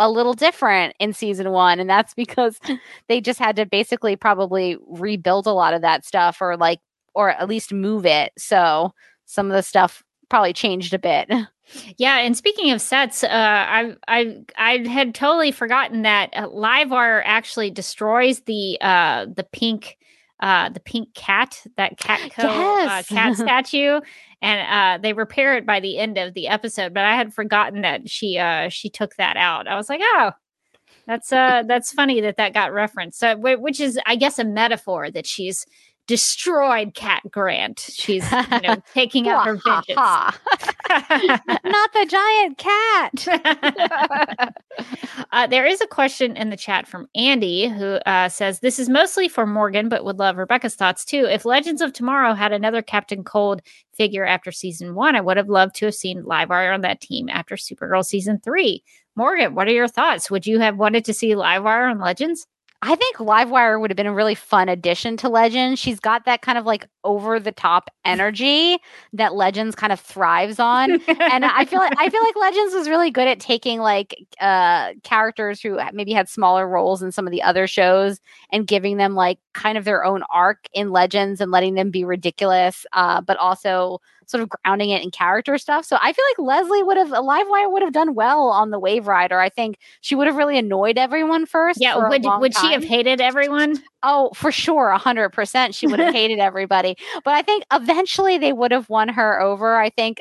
a little different in season one, and that's because they just had to basically probably rebuild a lot of that stuff, or like, or at least move it. So some of the stuff probably changed a bit. Yeah, and speaking of sets, uh, I I I had totally forgotten that uh, Livewire actually destroys the uh, the pink uh, the pink cat that Catco uh, yes. uh, cat statue, and uh, they repair it by the end of the episode. But I had forgotten that she uh, she took that out. I was like, oh, that's uh that's funny that that got referenced. So, which is, I guess, a metaphor that she's destroyed Cat Grant. She's you know taking out her vengeance. Not the giant cat. uh, there is a question in the chat from Andy who uh, says this is mostly for Morgan, but would love Rebecca's thoughts too. If Legends of Tomorrow had another Captain Cold figure after season one, I would have loved to have seen Livewire on that team after Supergirl season three. Morgan, what are your thoughts? Would you have wanted to see Livewire on Legends? I think Livewire would have been a really fun addition to Legends. She's got that kind of like over the top energy that Legends kind of thrives on. and I feel like I feel like Legends was really good at taking like uh characters who maybe had smaller roles in some of the other shows and giving them like kind of their own arc in Legends and letting them be ridiculous uh but also sort of grounding it in character stuff. So I feel like Leslie would have Livewire would have done well on the Waverider. I think she would have really annoyed everyone first. Yeah, would would time. she have hated everyone? Oh, for sure, hundred percent. She would have hated everybody. But I think eventually they would have won her over. I think,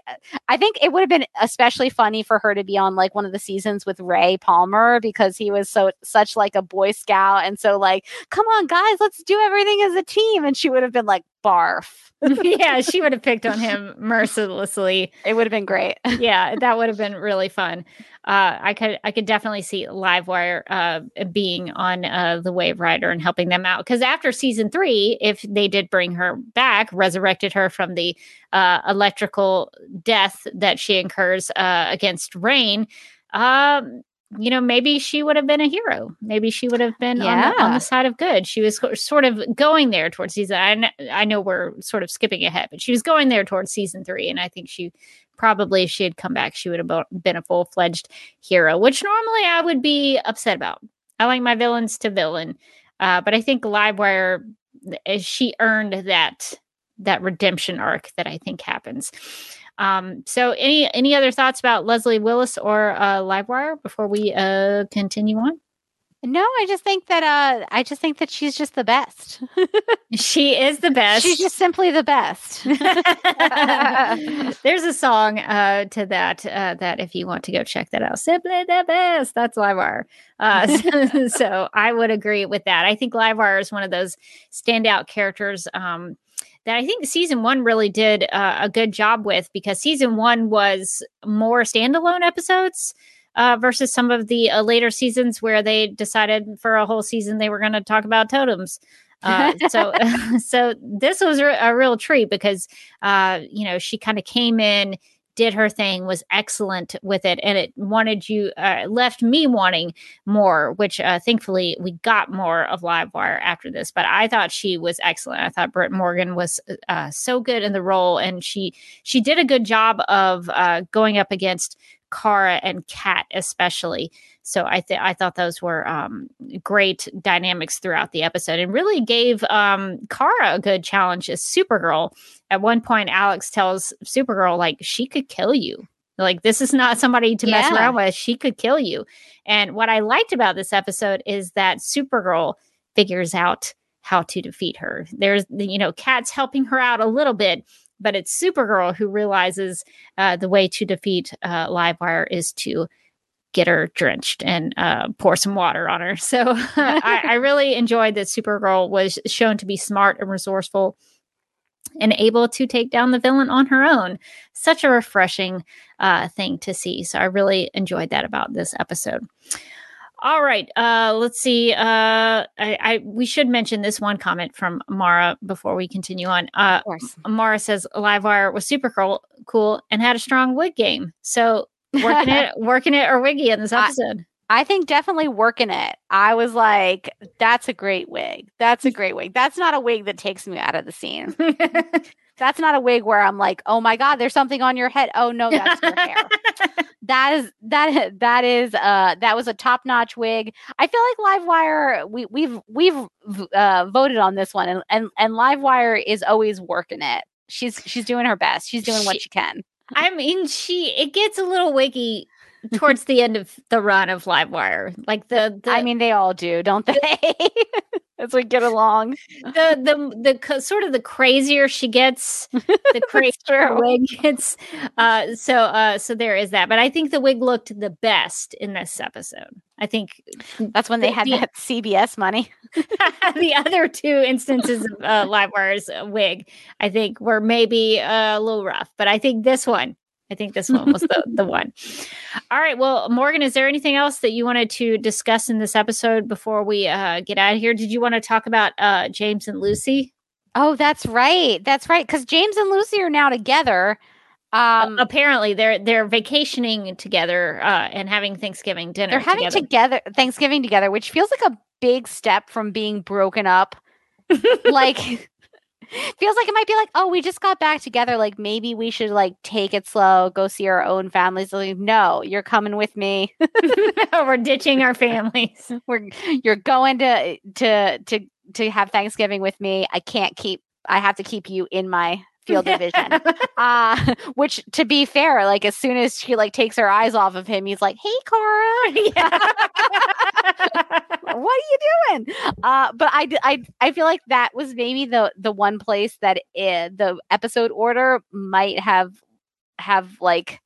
I think it would have been especially funny for her to be on like one of the seasons with Ray Palmer because he was so such like a Boy Scout and so like, come on guys, let's do everything as a team. And she would have been like, barf. yeah, she would have picked on him mercilessly. It would have been great. yeah, that would have been really fun. Uh, I could I could definitely see Livewire uh, being on uh, the Waverider and helping them out because after season three, if they did bring her back, resurrected her from the uh, electrical death that she incurs uh, against Reign, um, you know, maybe she would have been a hero. Maybe she would have been yeah. on, the, on, the, side of good. She was sort of going there towards season. I, I know we're sort of skipping ahead, but she was going there towards season three, and I think she probably if she had come back, she would have been a full fledged hero, which normally I would be upset about. I like my villains to villain, uh, but I think Livewire, she earned that that redemption arc that I think happens. Um, so, any any other thoughts about Leslie Willis or uh, Livewire before we uh, continue on? No, I just think that uh I just think that she's just the best. she is the best. She's just simply the best. There's a song uh to that uh that if you want to go check that out. Simply the best. That's Livewire. Uh so, so I would agree with that. I think Livewire is one of those standout characters um that I think season one really did uh, a good job with because season one was more standalone episodes uh, versus some of the uh, later seasons where they decided for a whole season they were going to talk about totems. Uh, so, so this was a real treat because, uh, you know, she kind of came in, did her thing, was excellent with it, and it wanted you, uh, left me wanting more. Which, uh, thankfully, we got more of Livewire after this. But I thought she was excellent. I thought Brit Morgan was uh, so good in the role, and she she did a good job of uh, going up against Kara and Cat especially. So I th- I thought those were um, great dynamics throughout the episode, and really gave um, Kara a good challenge as Supergirl. At one point, Alex tells Supergirl like she could kill you. Like this is not somebody to yeah. mess around with. She could kill you. And what I liked about this episode is that Supergirl figures out how to defeat her. There's you know, Cat's helping her out a little bit, but it's Supergirl who realizes uh, the way to defeat uh, Livewire is to get her drenched and uh, pour some water on her. So I, I really enjoyed that Supergirl was shown to be smart and resourceful and able to take down the villain on her own. Such a refreshing uh, thing to see. So I really enjoyed that about this episode. All right, uh, let's see. Uh, I, I we should mention this one comment from Mara before we continue on. Uh, Of course. Mara says Livewire was super cool, cool and had a strong wig game. So working it, working it, or wiggy in this I- episode. I think definitely working it. I was like, that's a great wig. That's a great wig. That's not a wig that takes me out of the scene. That's not a wig where I'm like, oh my God, there's something on your head. Oh no, that's your hair. that is that that is uh that was a top notch wig. I feel like Livewire we we've we've uh, voted on this one and and and Livewire is always working it. She's she's doing her best. She's doing what She- she can. I mean, she it gets a little wiggy towards the end of the run of Livewire. Like the, the I mean, they all do, don't they? As we get along. the the the sort of the crazier she gets, the crazier wig gets. Uh, so uh, so there is that. But I think the wig looked the best in this episode. I think That's when they The- had the- that CBS money. the other two instances of uh, Livewire's uh, wig, I think, were maybe uh, a little rough. But I think this one, I think this one was the, the one. All right. Well, Morgan, is there anything else that you wanted to discuss in this episode before we uh, get out of here? Did you want to talk about uh, James and Lucy? Oh, that's right. That's right. Because James and Lucy are now together. Um, Apparently, they're they're vacationing together uh, and having Thanksgiving dinner. they're having together. together Thanksgiving together, which feels like a big step from being broken up. like feels like it might be like, oh, we just got back together. Like maybe we should like take it slow, go see our own families. Like, no, you're coming with me. We're ditching our families. We're you're going to to to to have Thanksgiving with me. I can't keep. I have to keep you in my field division. uh which to be fair like as soon as she like takes her eyes off of him he's like hey Kara what are you doing? Uh but i i feel like that was maybe the the one place that uh, the episode order might have have like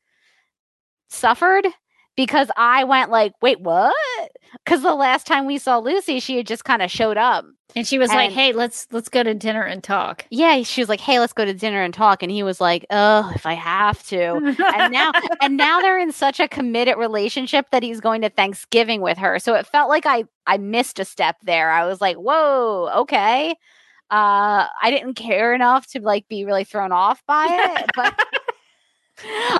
suffered because i went like wait what? Because the last time we saw lucy she had just kind of showed up and she was like, "Hey, let's let's go to dinner and talk." yeah she was like hey let's go to dinner and talk and he was like oh if i have to and now and now they're in such a committed relationship that he's going to Thanksgiving with her. So it felt like I I missed a step there. I was like, "Whoa, okay." Uh I didn't care enough to like be really thrown off by it, but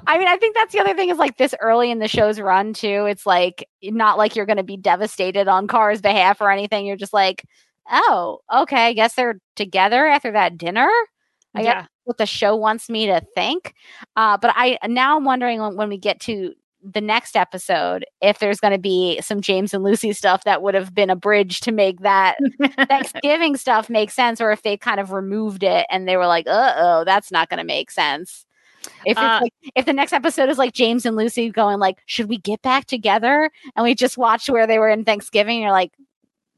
I mean, I think that's the other thing is like this early in the show's run too. It's like not like you're going to be devastated on Car's behalf or anything. You're just like, "Oh, okay, I guess they're together after that dinner." I guess yeah. what the show wants me to think. Uh, but I now I'm wondering when, when we get to the next episode if there's going to be some James and Lucy stuff that would have been a bridge to make that Thanksgiving stuff make sense, or if they kind of removed it and they were like, "Uh oh, that's not going to make sense." If it's Uh, like, if the next episode is like James and Lucy going like, "Should we get back together?" and we just watched where they were in Thanksgiving, you're like,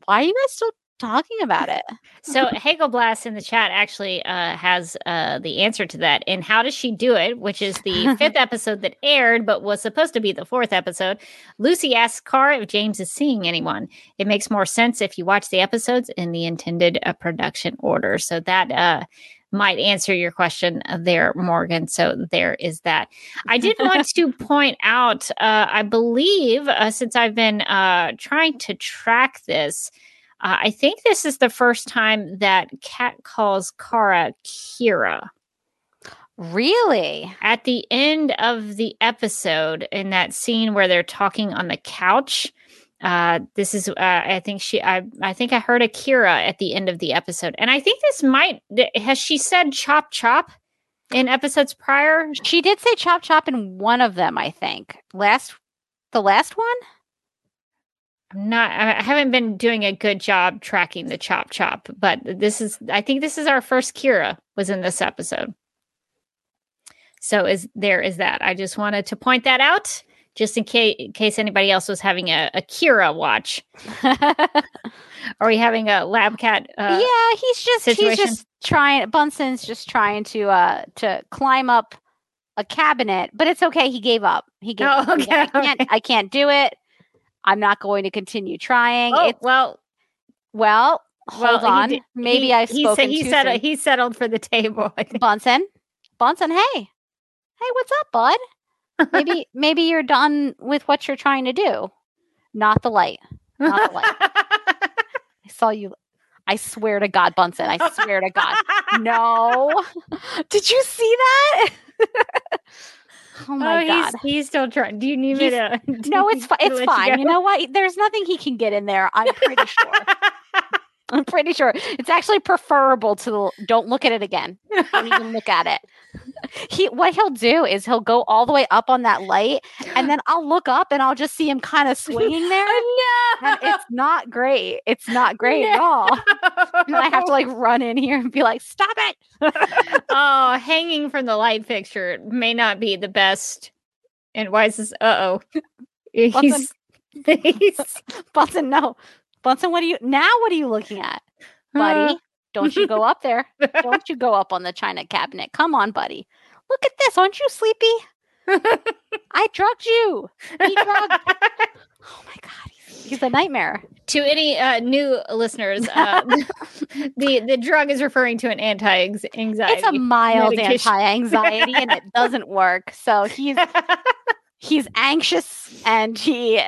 "Why are you guys still talking about it?" So Hegel Blast in the chat actually uh, has uh, the answer to that. And how does she do it? Which is the fifth episode that aired, but was supposed to be the fourth episode. Lucy asks Kara if James is seeing anyone. It makes more sense if you watch the episodes in the intended uh, production order. So that uh, might answer your question there, Morgan. So there is that. I did want to point out, uh, I believe, uh, since I've been uh, trying to track this. Uh, I think this is the first time that Cat calls Kara Kira. Really? At the end of the episode, in that scene where they're talking on the couch, uh, this is uh, I think she I I think I heard Akira at the end of the episode, and I think this might has she said chop chop in episodes prior. She did say chop chop in one of them, I think. Last the last one? I'm not I haven't been doing a good job tracking the chop chop, but this is I think this is our first Kira was in this episode. So is there is that. I just wanted to point that out just in case in case anybody else was having a, a Kira watch. Are we having a lab cat uh, yeah, he's just situation? he's just trying Bunsen's just trying to uh to climb up a cabinet, but it's okay. He gave up. He gave Oh, up. Okay, I can't. okay. I can't do it. I'm not going to continue trying. Oh, it's well, well. well, Hold he on. did- Maybe he, I've he spoken he too said soon. he settled for the table. Bunsen, Bunsen. Hey, hey, what's up, bud? Maybe maybe you're done with what you're trying to do. Not the light. Not the light. I saw you. I swear to God, Bunsen. I swear to God. No. Did you see that? Oh, oh my oh, God. he's, he's still trying. Do you need me to? No, it's fi- it's me to let fine. You know what? There's nothing he can get in there. I'm pretty sure. I'm pretty sure it's actually preferable to don't look at it again. Don't even look at it. He what he'll do is he'll go all the way up on that light, and then I'll look up and I'll just see him kind of swinging there. And it's not great. It's not great at all. And I have to like run in here and be like, "Stop it!" oh, hanging from the light fixture may not be the best. And why is this? Uh oh. He's, he's Bunsen, no, Bunsen. What are you now? What are you looking at, buddy? Don't you go up there. Don't you go up on the china cabinet. Come on, buddy. Look at this. Aren't you sleepy? I drugged you. He drugged. oh my god, he's, he's a nightmare. to any uh, new listeners, uh, the the drug is referring to an anti-anxiety. It's a mild anti-anxiety, and it doesn't work. So he's he's anxious, and he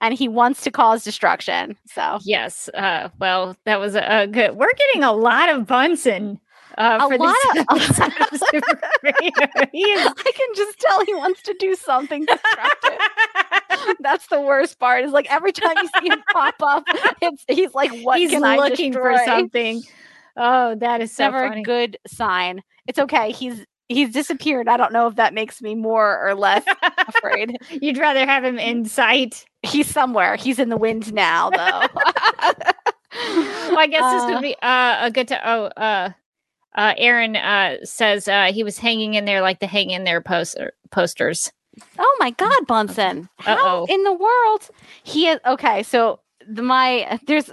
and he wants to cause destruction. So yes. Uh, well, that was a, good. We're getting a lot of Bunsen. Uh, A for lot this of- episode of Super He is I can just tell he wants to do something destructive. That's the worst part. Is like every time you see him pop up, it's he's like, "What he's can I looking for something. Oh, that is so Never funny. a good sign. It's okay. He's he's disappeared. I don't know if that makes me more or less afraid. You'd rather have him in sight. He's somewhere. He's in the wind now, though. Well, I guess this Uh, would be uh, a good to. Oh, uh, uh, Aaron uh, says uh, he was hanging in there like the hang in there poster posters. Oh my God, Bunsen! How Uh-oh. in the world he is? Okay, so the, my there's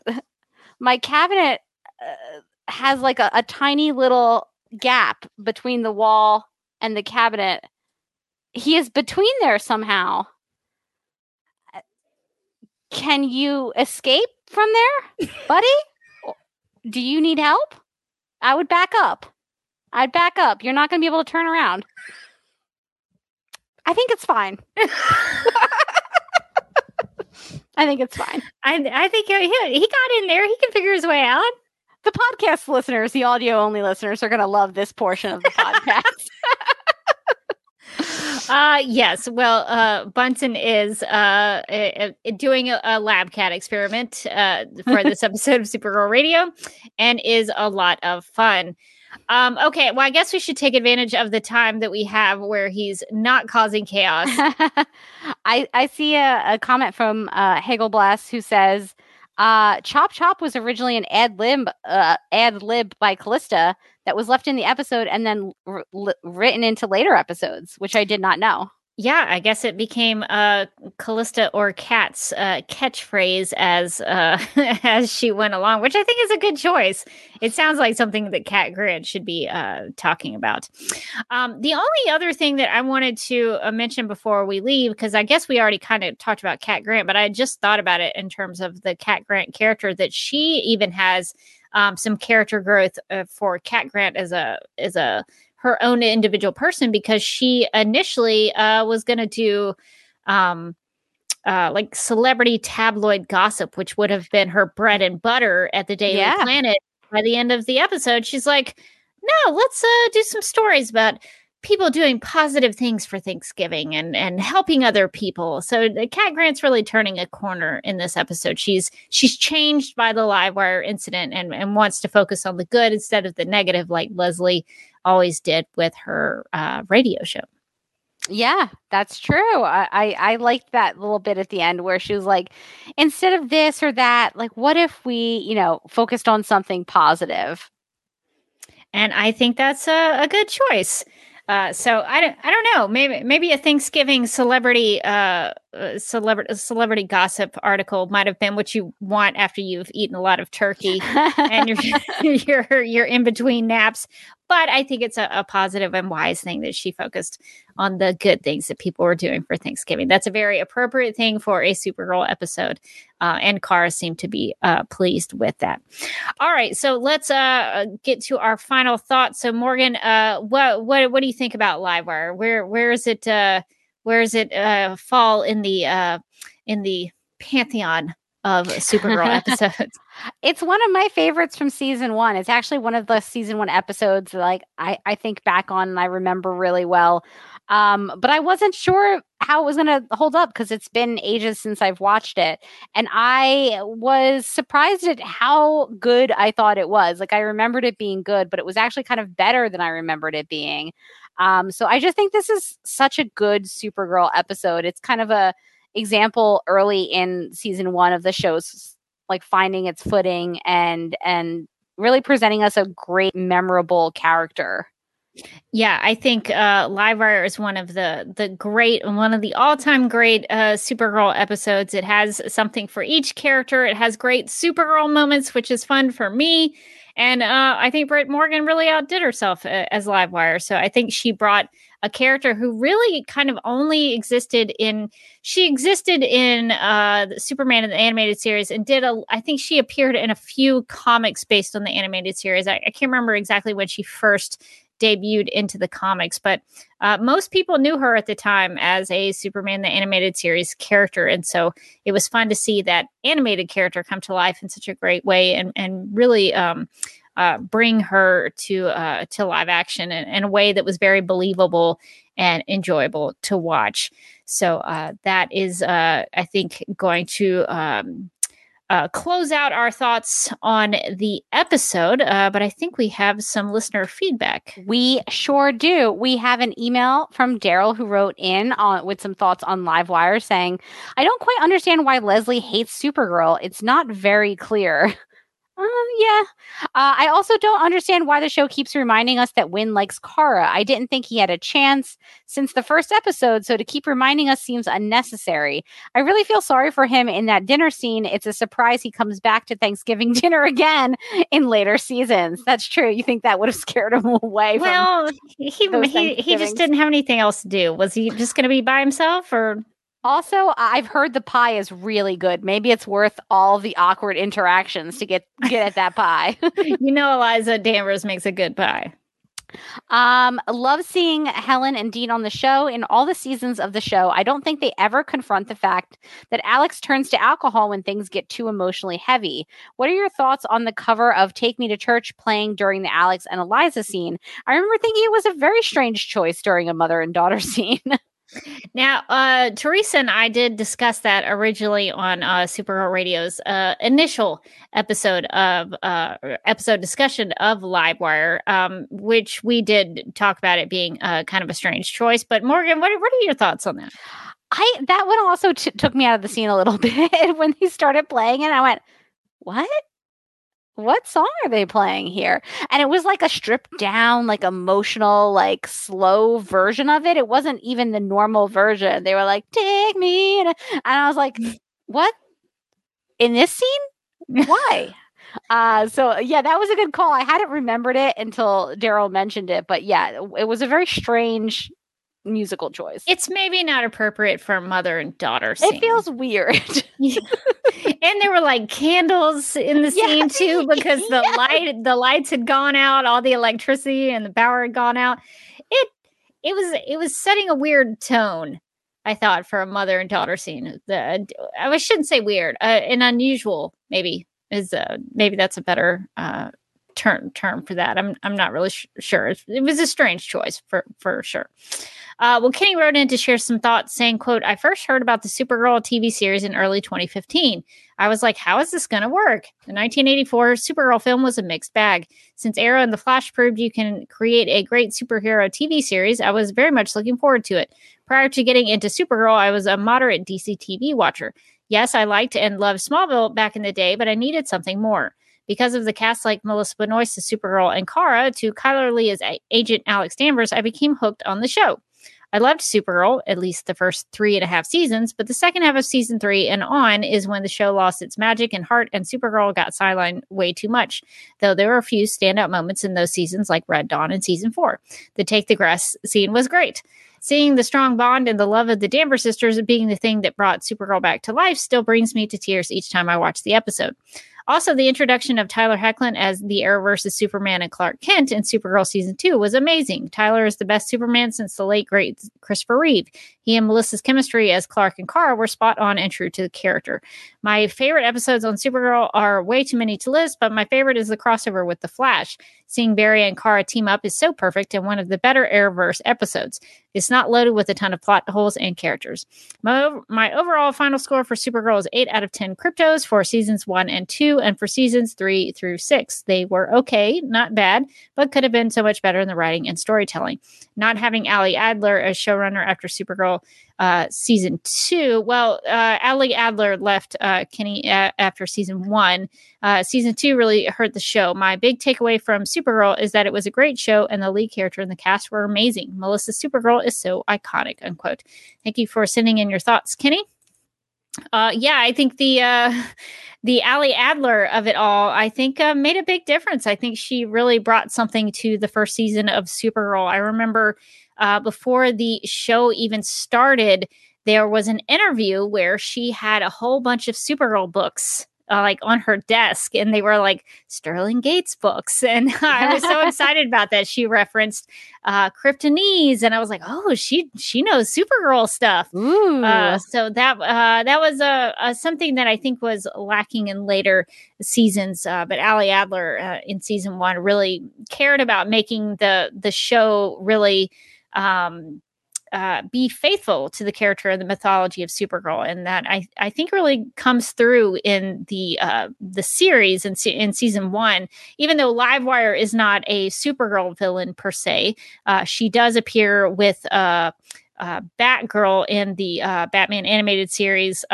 my cabinet uh, has like a, a tiny little gap between the wall and the cabinet. He is between there somehow. Can you escape from there, buddy? Do you need help? I would back up. I'd back up. You're not going to be able to turn around. I think it's fine. I think it's fine. I I think he, he got in there. He can figure his way out. The podcast listeners, the audio only listeners, are going to love this portion of the podcast. Uh yes. Well, uh Bunsen is uh, uh uh, doing a, a lab cat experiment uh for this episode of Supergirl Radio and is a lot of fun. Um okay, well I guess we should take advantage of the time that we have where he's not causing chaos. I I see a, a comment from uh, Hagelblast who says, uh, "Chop Chop was originally an ad lib uh, ad lib by Calista that was left in the episode and then written into later episodes, which I did not know." Yeah, I guess it became uh Calista or Cat's uh catchphrase as uh as she went along, which I think is a good choice. It sounds like something that Cat Grant should be uh talking about. Um the only other thing that I wanted to uh, mention before we leave because I guess we already kind of talked about Cat Grant, but I just thought about it in terms of the Cat Grant character that she even has um some character growth uh, for Cat Grant as a as a her own individual person because she initially uh, was going to do um, uh, like celebrity tabloid gossip, which would have been her bread and butter at the Daily Yeah. Planet. By the end of the episode, she's like, "No, let's uh, do some stories about people doing positive things for Thanksgiving and and helping other people." So the Cat Grant's really turning a corner in this episode. She's she's changed by the Livewire incident and and wants to focus on the good instead of the negative, like Leslie always did with her uh, radio show. Yeah, that's true. I, I I liked that little bit at the end where she was like, instead of this or that, like, what if we, you know, focused on something positive? and I think that's a, a good choice. Uh, so I don't, I don't know. Maybe maybe a Thanksgiving celebrity uh, uh, celebrity celebrity gossip article might have been what you want after you've eaten a lot of turkey and you're you're you're in between naps. But I think it's a, a positive and wise thing that she focused on the good things that people were doing for Thanksgiving. That's a very appropriate thing for a Supergirl episode, uh, and Kara seemed to be uh, pleased with that. All right, so let's uh, get to our final thoughts. So, Morgan, uh, what what what do you think about Livewire? Where where is it? Uh, where does it uh, fall in the uh, in the pantheon of Supergirl episodes? It's one of my favorites from season one. It's actually one of the season one episodes that like I, I think back on and I remember really well. Um, but I wasn't sure how it was going to hold up because it's been ages since I've watched it. And I was surprised at how good I thought it was. Like I remembered it being good, but it was actually kind of better than I remembered it being. Um, so I just think this is such a good Supergirl episode. It's kind of a example early in season one of the show's like finding its footing and and really presenting us a great memorable character yeah, I think uh, Livewire is one of the the great, one of the all time great uh, Supergirl episodes. It has something for each character. It has great Supergirl moments, which is fun for me. And uh, I think Brit Morgan really outdid herself uh, as Livewire. So I think she brought a character who really kind of only existed in she existed in uh Superman in the animated series and did a I think she appeared in a few comics based on the animated series. I, I can't remember exactly when she first debuted into the comics, but uh, most people knew her at the time as a Superman the animated series character, and so it was fun to see that animated character come to life in such a great way and and really um, uh, bring her to uh, to live action in, in, a way that was very believable and enjoyable to watch. So uh, that is, uh, I think, going to. Um, uh, close out our thoughts on the episode, uh, but I think we have some listener feedback. We sure do. We have an email from Daryl who wrote in on, with some thoughts on Livewire saying, I don't quite understand why Leslie hates Supergirl. It's not very clear. Uh, yeah. Uh, I also don't understand why the show keeps reminding us that Winn likes Kara. I didn't think he had a chance since the first episode, so to keep reminding us seems unnecessary. I really feel sorry for him in that dinner scene. It's a surprise he comes back to Thanksgiving dinner again in later seasons. That's true. You think that would have scared him away? Well, he he, he just didn't have anything else to do. Was he just going to be by himself, or also, I've heard the pie is really good. Maybe it's worth all the awkward interactions to get get at that pie. you know, Eliza Danvers makes a good pie. Um, love seeing Helen and Dean on the show in all the seasons of the show. I don't think they ever confront the fact that Alex turns to alcohol when things get too emotionally heavy. What are your thoughts on the cover of Take Me to Church playing during the Alex and Eliza scene? I remember thinking it was a very strange choice during a mother and daughter scene. Now, uh, Teresa and I did discuss that originally on uh, Supergirl Radio's uh, initial episode of uh, episode discussion of Livewire, um, which we did talk about it being uh, kind of a strange choice. But Morgan, what, what are your thoughts on that? I that one also t- took me out of the scene a little bit when they started playing it. I went, "What? What song are they playing here? And it was like a stripped down, like emotional, like slow version of it. It wasn't even the normal version. They were like, take me. And I was like, what? In this scene? Why? uh so yeah that was a good call i hadn't remembered it until daryl mentioned it but yeah it was a very strange musical choice. It's maybe not appropriate for a mother and daughter. Scene. It feels weird. and there were like candles in the scene yeah. too because the yeah. light the lights had gone out, all the electricity and the power had gone out. It it was it was setting a weird tone. I thought for a mother and daughter scene. The I shouldn't say weird, uh, an unusual maybe is uh, maybe that's a better uh, term term for that. I'm I'm not really sh- sure. It was a strange choice for for sure. Uh, well, Kenny wrote in to share some thoughts, saying, "quote I first heard about the Supergirl TV series in early 2015. I was like, how is this going to work? The 1984 Supergirl film was a mixed bag. Since Arrow and The Flash proved you can create a great superhero TV series, I was very much looking forward to it. Prior to getting into Supergirl, I was a moderate DC TV watcher. Yes, I liked and loved Smallville back in the day, but I needed something more." Because of the cast like Melissa Benoist as Supergirl and Kara to Chyler Leigh as Agent Alex Danvers, I became hooked on the show. I loved Supergirl, at least the first three and a half seasons, but the second half of season three and on is when the show lost its magic and heart, and Supergirl got sidelined way too much. Though there were a few standout moments in those seasons, like Red Dawn in season four. The Take the Grass scene was great. Seeing the strong bond and the love of the Danvers sisters being the thing that brought Supergirl back to life still brings me to tears each time I watch the episode. Also, the introduction of Tyler Hoechlin as the Air Arrowverse's Superman and Clark Kent in Supergirl season two was amazing. Tyler is the best Superman since the late great Christopher Reeve. He and Melissa's chemistry as Clark and Kara were spot on and true to the character. My favorite episodes on Supergirl are way too many to list, but my favorite is the crossover with The Flash. Seeing Barry and Kara team up is so perfect and one of the better Arrowverse episodes. It's not loaded with a ton of plot holes and characters. My, my overall final score for Supergirl is 8 out of 10 cryptos for seasons 1 and 2, and for seasons 3 through 6. They were okay, not bad, but could have been so much better in the writing and storytelling. Not having Ali Adler as showrunner after Supergirl uh, season two. Well, uh, Ali Adler left uh, Kenny a- after season one. Uh, season two really hurt the show. My big takeaway from Supergirl is that it was a great show and the lead character and the cast were amazing. Melissa Supergirl is so iconic, unquote. Thank you for sending in your thoughts, Kenny. Uh, yeah, I think the uh, the Ali Adler of it all, I think, uh, made a big difference. I think she really brought something to the first season of Supergirl. I remember uh, before the show even started, there was an interview where she had a whole bunch of Supergirl books uh, like on her desk and they were like Sterling Gates books. And I was so excited about that. She referenced uh, Kryptonese and I was like, oh, she she knows Supergirl stuff. Ooh. Uh, so that uh, that was a, a, something that I think was lacking in later seasons. Uh, but Ali Adler uh, in season one really cared about making the the show really um, uh, be faithful to the character and the mythology of Supergirl, and that I, I think really comes through in the uh, the series in, in season one. Even though Livewire is not a Supergirl villain per se, uh, she does appear with uh, uh, Batgirl in the uh, Batman animated series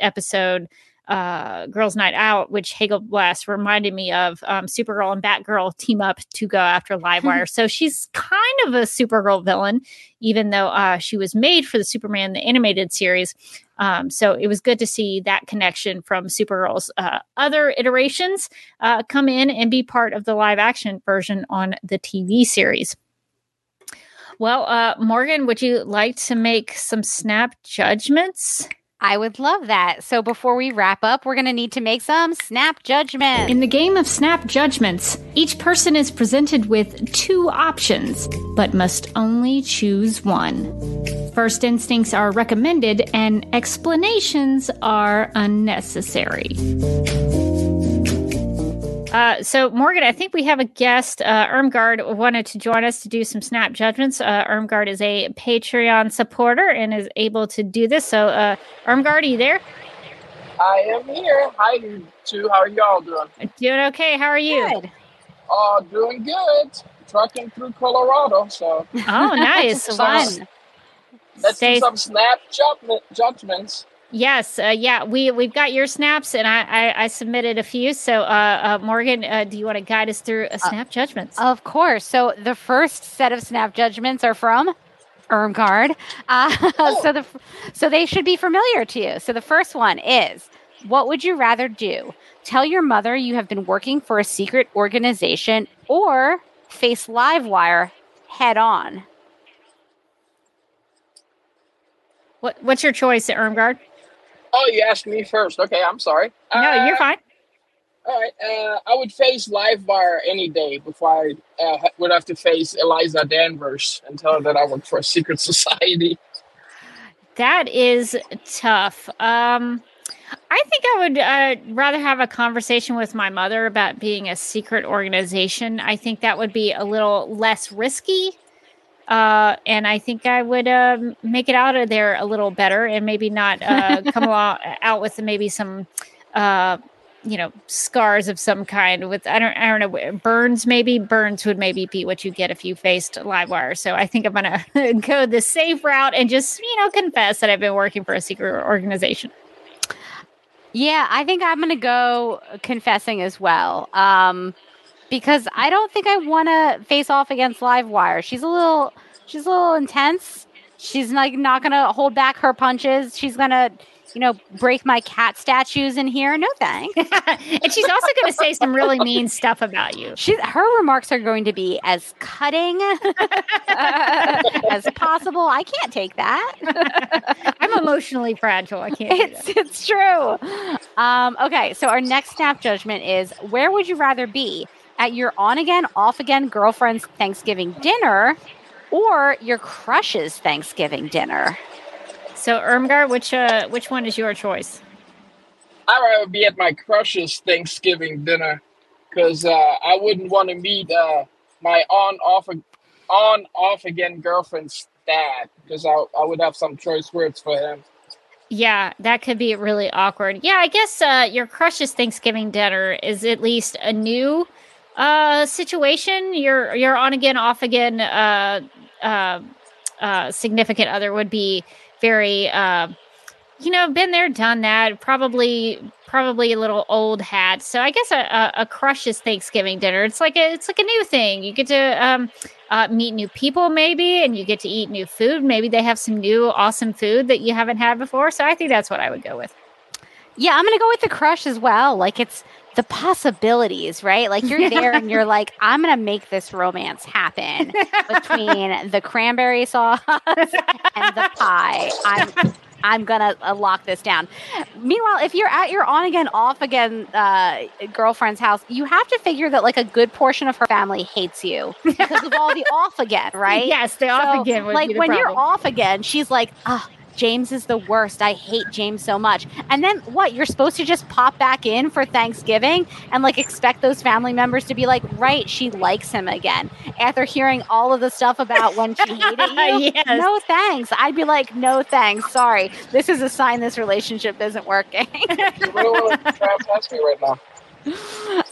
episode uh, Girls Night Out, which Hegel Blast reminded me of. Um, Supergirl and Batgirl team up to go after Livewire. so she's kind of a Supergirl villain, even though uh, she was made for the Superman the animated series. Um, so it was good to see that connection from Supergirl's uh, other iterations uh, come in and be part of the live action version on the TV series. Well, uh, Morgan, would you like to make some snap judgments? I would love that. So before we wrap up, we're going to need to make some snap judgments. In the game of snap judgments, each person is presented with two options, but must only choose one. First instincts are recommended and explanations are unnecessary. Uh, so, Morgan, I think we have a guest. Uh, Ermgard wanted to join us to do some snap judgments. Uh, Ermgard is a Patreon supporter and is able to do this. So, uh, Ermgard, are you there? I am here. Hi, too. How are y'all doing? Doing okay. How are you? Good. Oh, doing good. Trucking through Colorado. So. Oh, nice. Fun. Let's Stay- do some snap judgment, judgments. Yes, uh, yeah, we we've got your snaps, and I I, I submitted a few. So, uh, uh, Morgan, uh, do you want to guide us through a snap judgments? Of course. So the first set of snap judgments are from Ermgard. Uh, oh. so the so they should be familiar to you. So the first one is: What would you rather do? Tell your mother you have been working for a secret organization, or face Livewire head on. What What's your choice, Ermgard? Oh, you asked me first. Okay, I'm sorry. No, uh, you're fine. All right. Uh, I would face Livewire any day before I uh, would have to face Eliza Danvers and tell her that I work for a secret society. That is tough. Um, I think I would uh, rather have a conversation with my mother about being a secret organization. I think that would be a little less risky uh, and I think I would uh, make it out of there a little better, and maybe not uh, come along, out with maybe some, uh, you know, scars of some kind. With I don't, I don't know, burns. Maybe burns would maybe be what you get if you faced Livewire. So I think I'm gonna go the safe route and just you know confess that I've been working for a secret organization. Yeah, I think I'm gonna go confessing as well. Um, because I don't think I want to face off against Livewire. She's a little she's a little intense She's like not gonna hold back her punches. She's gonna, you know, break my cat statues in here. No thanks. and she's also going to say some really mean stuff about you. She's her remarks are going to be as cutting as possible. I can't take that. I'm emotionally fragile. I can't. It's it's true. Um, okay, so our next snap judgment is: Where would you rather be at your on again, off again girlfriend's Thanksgiving dinner, or your crush's Thanksgiving dinner? So, Irmgard, which uh, which one is your choice? I'd rather be at my crush's Thanksgiving dinner because uh, I wouldn't want to meet uh, my on off on off again girlfriend's dad because I, I would have some choice words for him. Yeah, that could be really awkward. Yeah, I guess uh, your crush's Thanksgiving dinner is at least a new uh, situation. Your your on again, off again uh, uh, uh, significant other would be very, uh, you know, been there, done that. Probably probably a little old hat. So I guess a, a, a crush's Thanksgiving dinner. It's like a it's like a new thing. You get to um, uh, meet new people maybe, and you get to eat new food. Maybe they have some new awesome food that you haven't had before. So I think that's what I would go with. Yeah, I'm gonna go with the crush as well. Like it's the possibilities, right? Like you're there and you're like, I'm gonna make this romance happen between the cranberry sauce and the pie. I'm I'm gonna uh, lock this down. Meanwhile, if you're at your on again, off again uh, girlfriend's house, you have to figure that like a good portion of her family hates you because of all the off again, right? Yes, the off again like when you're off again, she's like, ah. James is the worst. I hate James so much. And then what? You're supposed to just pop back in for Thanksgiving and like expect those family members to be like, right, she likes him again. After hearing all of the stuff about when she hated you. Yes. No thanks. I'd be like, no thanks. Sorry. This is a sign this relationship isn't working. You really want to try me right now?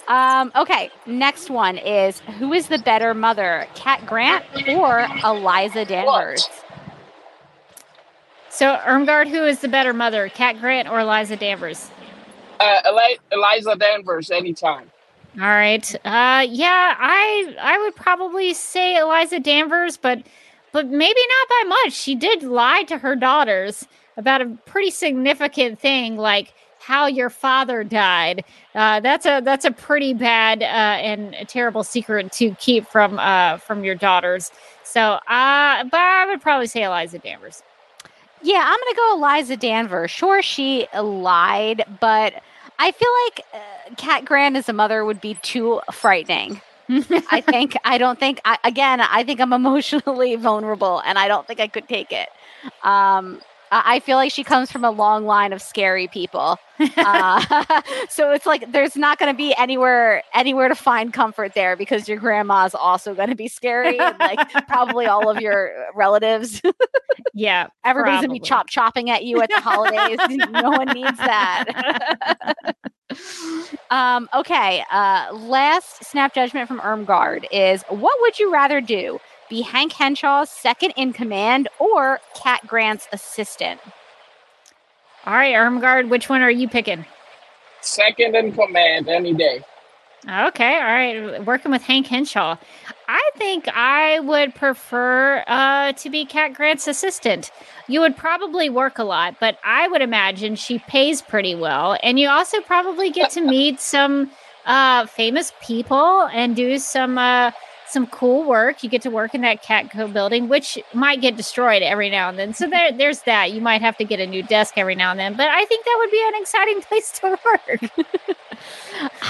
um, okay. Next one is who is the better mother, Cat Grant or Eliza Danvers? So, Irmgard, who is the better mother, Cat Grant or Eliza Danvers? Uh, Eli- Eliza Danvers, anytime. All right. Uh, yeah, I I would probably say Eliza Danvers, but but maybe not by much. She did lie to her daughters about a pretty significant thing, like how your father died. Uh, that's a that's a pretty bad uh, and a terrible secret to keep from uh, from your daughters. So, uh, but I would probably say Eliza Danvers. Yeah, I'm gonna go Eliza Danvers. Sure, she lied, but I feel like uh, Cat Grant as a mother would be too frightening. I think I don't think I, again. I think I'm emotionally vulnerable, and I don't think I could take it. Um, I I feel like she comes from a long line of scary people, uh, so it's like there's not going to be anywhere anywhere to find comfort there because your grandma's also going to be scary, and like probably all of your relatives. Yeah, Everybody's gonna be chop chopping at you at the holidays. no one needs that. um, okay. Uh, last snap judgment from Ermgard is: What would you rather do? Be Hank Henshaw's second in command or Cat Grant's assistant? All right, Irmgard, which one are you picking? Second in command any day. Okay, all right. Working with Hank Henshaw. I think I would prefer uh, to be Cat Grant's assistant. You would probably work a lot, but I would imagine she pays pretty well. And you also probably get to meet some uh, famous people and do some uh, some cool work. You get to work in that CatCo building, which might get destroyed every now and then. So there, there's that. You might have to get a new desk every now and then, but I think that would be an exciting place to work.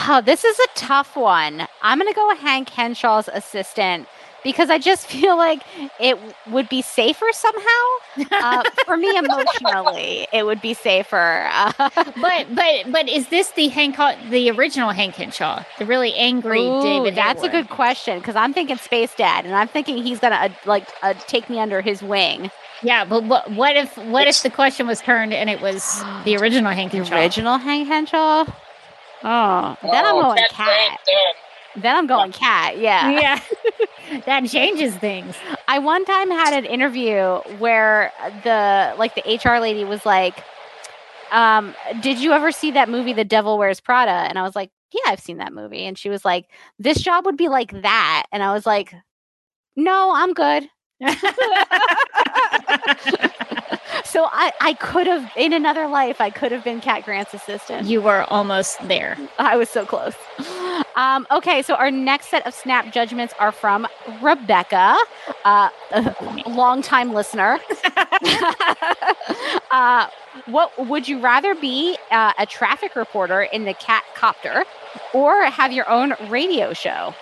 Oh, this is a tough one. I'm going to go with Hank Henshaw's assistant because I just feel like it would be safer somehow. Uh, for me, emotionally, it would be safer. Uh, but but but is this the Hank the original Hank Henshaw, the really angry Ooh, David? That's a good question because I'm thinking Space Dad, and I'm thinking he's gonna uh, like uh, take me under his wing. Yeah, but what what if what if the question was turned and it was the original Hank The Henshaw? original Hank Henshaw. Oh, then I'm Oh, going Cat cat. Then I'm going cat. Yeah. Yeah, that changes things. I one time had an interview where the like the HR lady was like, um, "Did you ever see that movie, The Devil Wears Prada?" And I was like, "Yeah, I've seen that movie." And she was like, "This job would be like that," and I was like, "No, I'm good." I, I could have in another life. I could have been Cat Grant's assistant. You were almost there. I was so close. Um, okay, so our next set of snap judgments are from Rebecca, uh, a longtime listener. uh, what would you rather be uh, a traffic reporter in the cat copter or have your own radio show?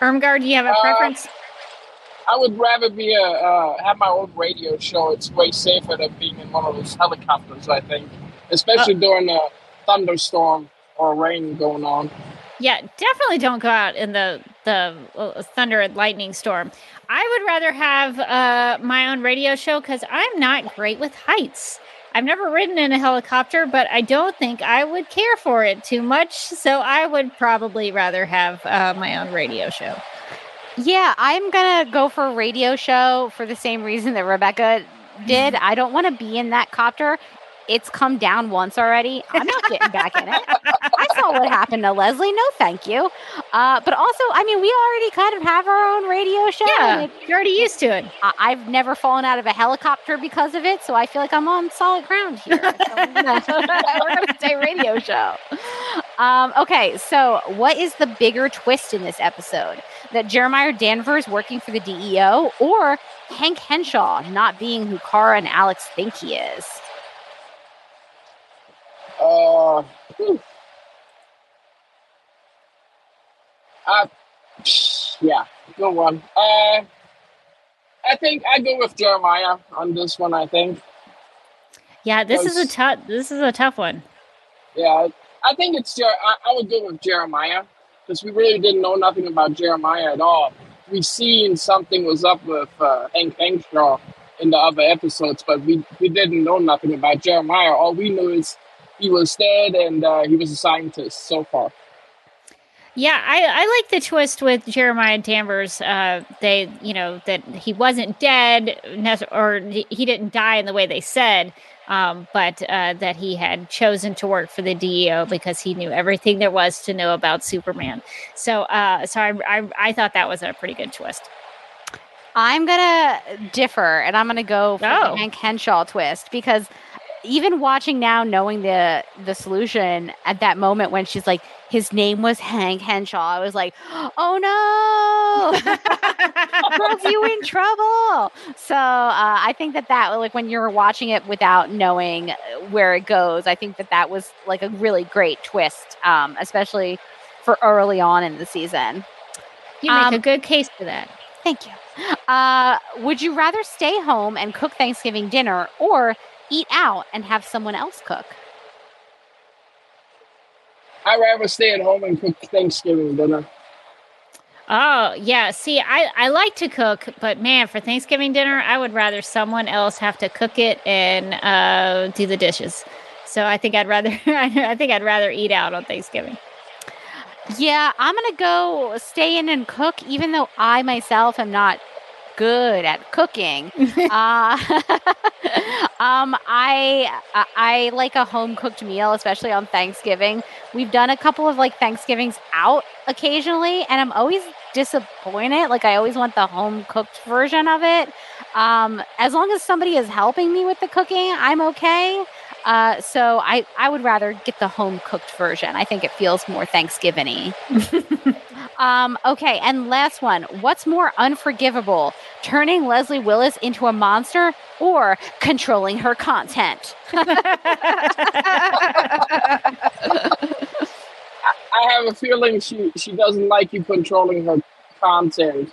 Ermgard, do you have a Uh, preference? I would rather be a uh, have my own radio show. It's way safer than being in one of those helicopters. I think, especially during a thunderstorm or rain going on. Yeah, definitely don't go out in the the uh, thunder and lightning storm. I would rather have uh, my own radio show because I'm not great with heights. I've never ridden in a helicopter, but I don't think I would care for it too much. So I would probably rather have uh, my own radio show. Yeah, I'm gonna go for a radio show for the same reason that Rebecca did. I don't want to be in that copter. It's come down once already. I'm not getting back in it. I saw what happened to Leslie. No, thank you. Uh, but also, I mean, we already kind of have our own radio show. Yeah, you're already used to it. I- I've never fallen out of a helicopter because of it, so I feel like I'm on solid ground here. So gonna- we're going to say radio show. Um, okay, so what is the bigger twist in this episode? That Jeremiah Danvers working for the DEO or Hank Henshaw not being who Kara and Alex think he is? Uh, whew. uh, yeah, good one. Uh, I think I go with Jeremiah on this one. I think. Yeah, this is a tough. This is a tough one. Yeah, I think it's Jer- I, I would go with Jeremiah because we really didn't know nothing about Jeremiah at all. We seen something was up with uh, Hank Henshaw in the other episodes, but we, we didn't know nothing about Jeremiah. All we knew is he was dead and uh, he was a scientist so far. Yeah, I, I like the twist with Jeremiah Danvers. Uh, they, you know, that he wasn't dead, or he didn't die in the way they said, um, but uh, that he had chosen to work for the DEO because he knew everything there was to know about Superman. So, uh, so I, I, I thought that was a pretty good twist. I'm gonna differ, and I'm gonna go for Oh. the Hank Henshaw twist because even watching now, knowing the the solution at that moment when she's like, his name was Hank Henshaw, I was like, oh no, you in trouble. So uh, I think that that like when you're watching it without knowing where it goes, I think that that was like a really great twist, um, especially for early on in the season. You make Um, a good case for that. Thank you. Uh, would you rather stay home and cook Thanksgiving dinner or eat out and have someone else cook? I'd rather stay at home and cook Thanksgiving dinner. Oh, yeah. See, I, I like to cook, but man, for Thanksgiving dinner, I would rather someone else have to cook it and uh, do the dishes. So I think I'd rather I think I'd rather eat out on Thanksgiving. Yeah, I'm gonna go stay in and cook, even though I myself am not good at cooking. uh, um, I I- like a home cooked meal, especially on Thanksgiving. We've done a couple of like Thanksgivings out occasionally, and I'm always disappointed. Like I always want the home cooked version of it. Um, as long as somebody is helping me with the cooking, I'm okay. Uh, so I, I would rather get the home cooked version. I think it feels more Thanksgiving um, okay, and last one. What's more unforgivable? Turning Leslie Willis into a monster or controlling her content? I have a feeling she, she doesn't like you controlling her content.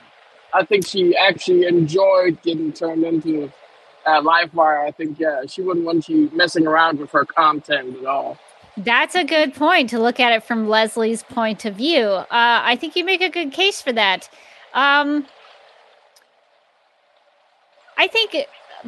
I think she actually enjoyed getting turned into a uh, Livewire. I think yeah, she wouldn't want you messing around with her content at all. That's a good point to look at it from Leslie's point of view. Uh, I think you make a good case for that. Um, I think,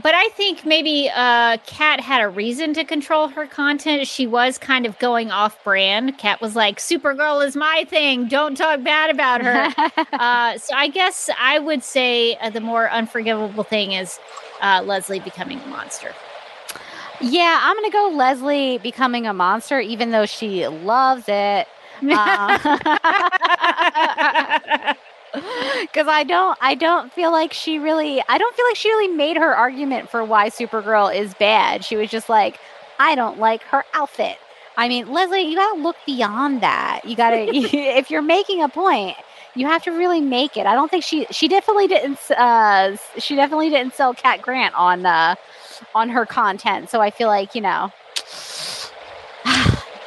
but I think maybe uh, Cat had a reason to control her content. She was kind of going off brand. Cat was like, Supergirl is my thing. Don't talk bad about her. uh, so I guess I would say uh, the more unforgivable thing is uh, Leslie becoming a monster. Yeah, I'm going to go Leslie becoming a monster, even though she loves it. Uh, because I don't I don't feel like she really I don't feel like she really made her argument for why Supergirl is bad. She was just like, I don't like her outfit. I mean, Leslie, you gotta look beyond that. You gotta if you're making a point, you have to really make it. I don't think she she definitely didn't uh she definitely didn't sell Cat Grant on uh on her content. So I feel like, you know,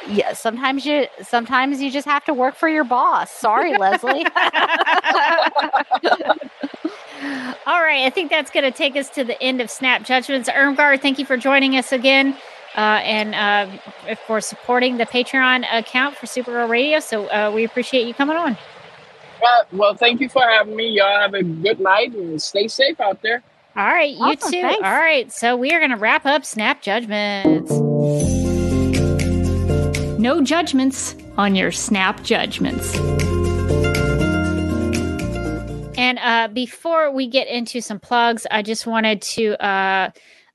yeah, sometimes you sometimes you just have to work for your boss. Sorry, Leslie. All right, I think that's going to take us to the end of Snap Judgments. Irmgard, thank you for joining us again. Uh, and uh, for supporting the Patreon account for Supergirl Radio. So uh, we appreciate you coming on. Well, thank you for having me. Y'all have a good night and stay safe out there. All right, you Awesome, too. thanks. All right, so we are going to wrap up Snap Judgments. No judgments on your Snap Judgments. And uh, before we get into some plugs, I just wanted to uh,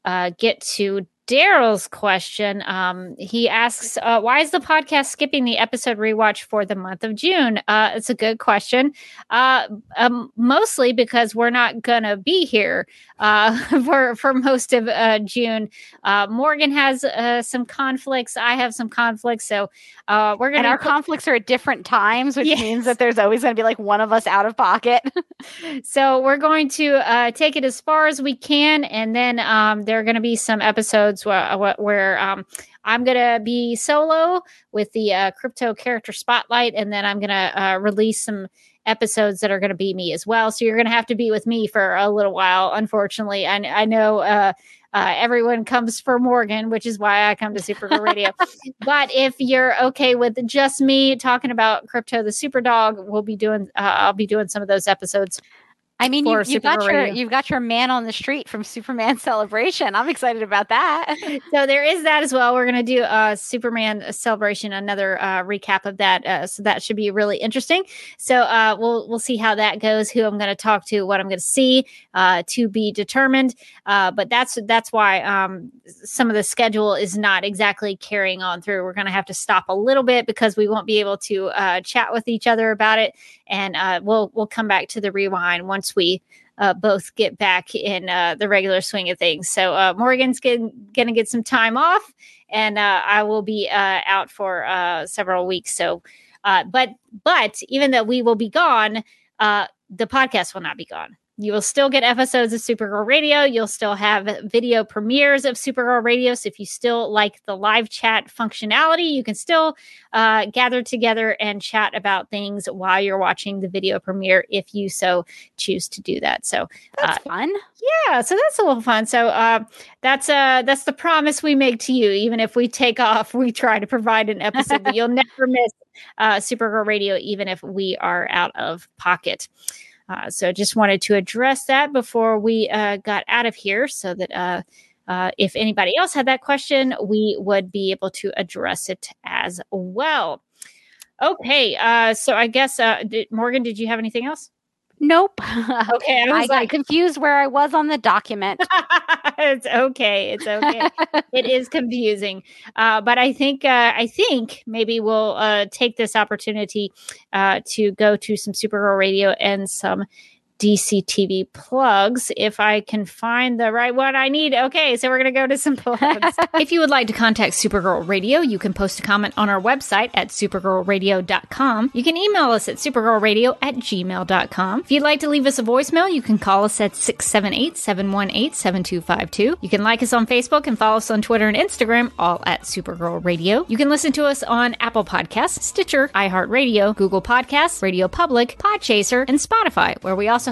uh, get to Daryl's question. Um, he asks, uh, "Why is the podcast skipping the episode rewatch for the month of June?" Uh, it's a good question. Uh, um, mostly because we're not gonna be here uh, for for most of uh, June. Uh, Morgan has uh, some conflicts. I have some conflicts, so uh, we're gonna our put- conflicts are at different times, which Yes. means that there's always going to be like one of us out of pocket. so we're going to uh, take it as far as we can, and then um, there are going to be some episodes where, where- where um, I'm going to be solo with the uh, Krypto character spotlight, and then I'm going to uh, release some episodes that are going to be me as well. So you're going to have to be with me for a little while. Unfortunately, I, I know. Uh, uh, everyone comes for Morgan, which is why I come to Supergirl Radio. but if you're okay with just me talking about Krypto the Super Dog, we'll be doing. Uh, I'll be doing some of those episodes. I mean, you, you've got your you've got your man on the street from Superman Celebration. I'm excited about that. so there is that as well. We're going to do a Superman celebration, another uh, recap of that. Uh, so that should be really interesting. So uh, we'll we'll see how that goes. Who I'm going to talk to, what I'm going to see, uh, to be determined. Uh, but that's that's why um, some of the schedule is not exactly carrying on through. We're going to have to stop a little bit because we won't be able to uh, chat with each other about it, and uh, we'll we'll come back to the rewind once we uh, both get back in uh, the regular swing of things. So uh, Morgan's going to get some time off, and uh, I will be uh, out for uh, several weeks. So, but but even though we will be gone, the podcast will not be gone. You will still get episodes of Supergirl Radio. You'll still have video premieres of Supergirl Radio. So if you still like the live chat functionality, you can still uh, gather together and chat about things while you're watching the video premiere if you so choose to do that. So That's fun. yeah, so that's a little fun. So uh, that's uh that's the promise we make to you. Even if we take off, we try to provide an episode that you'll never miss. Uh, Supergirl Radio, even if we are out of pocket. Uh, so just wanted to address that before we uh, got out of here, so that uh, uh, if anybody else had that question, we would be able to address it as well. Okay, uh, so I guess uh, did, Morgan, did you have anything else? Nope. Okay, I I was got like, confused where I was on the document. it's okay. It's okay. it is confusing, uh, but I think uh, I think maybe we'll uh, take this opportunity uh, to go to some Supergirl Radio and some DC TV plugs if I can find the right one I need. Okay, so we're going to go to some plugs. if you would like to contact Supergirl Radio, you can post a comment on our website at supergirlradio.com. You can email us at supergirlradio at gmail.com. If you'd like to leave us a voicemail, you can call us at 678 718 7252. You can like us on Facebook and follow us on Twitter and Instagram, all at Supergirl Radio. You can listen to us on Apple Podcasts, Stitcher, iHeartRadio, Google Podcasts, Radio Public, Podchaser, and Spotify, where we also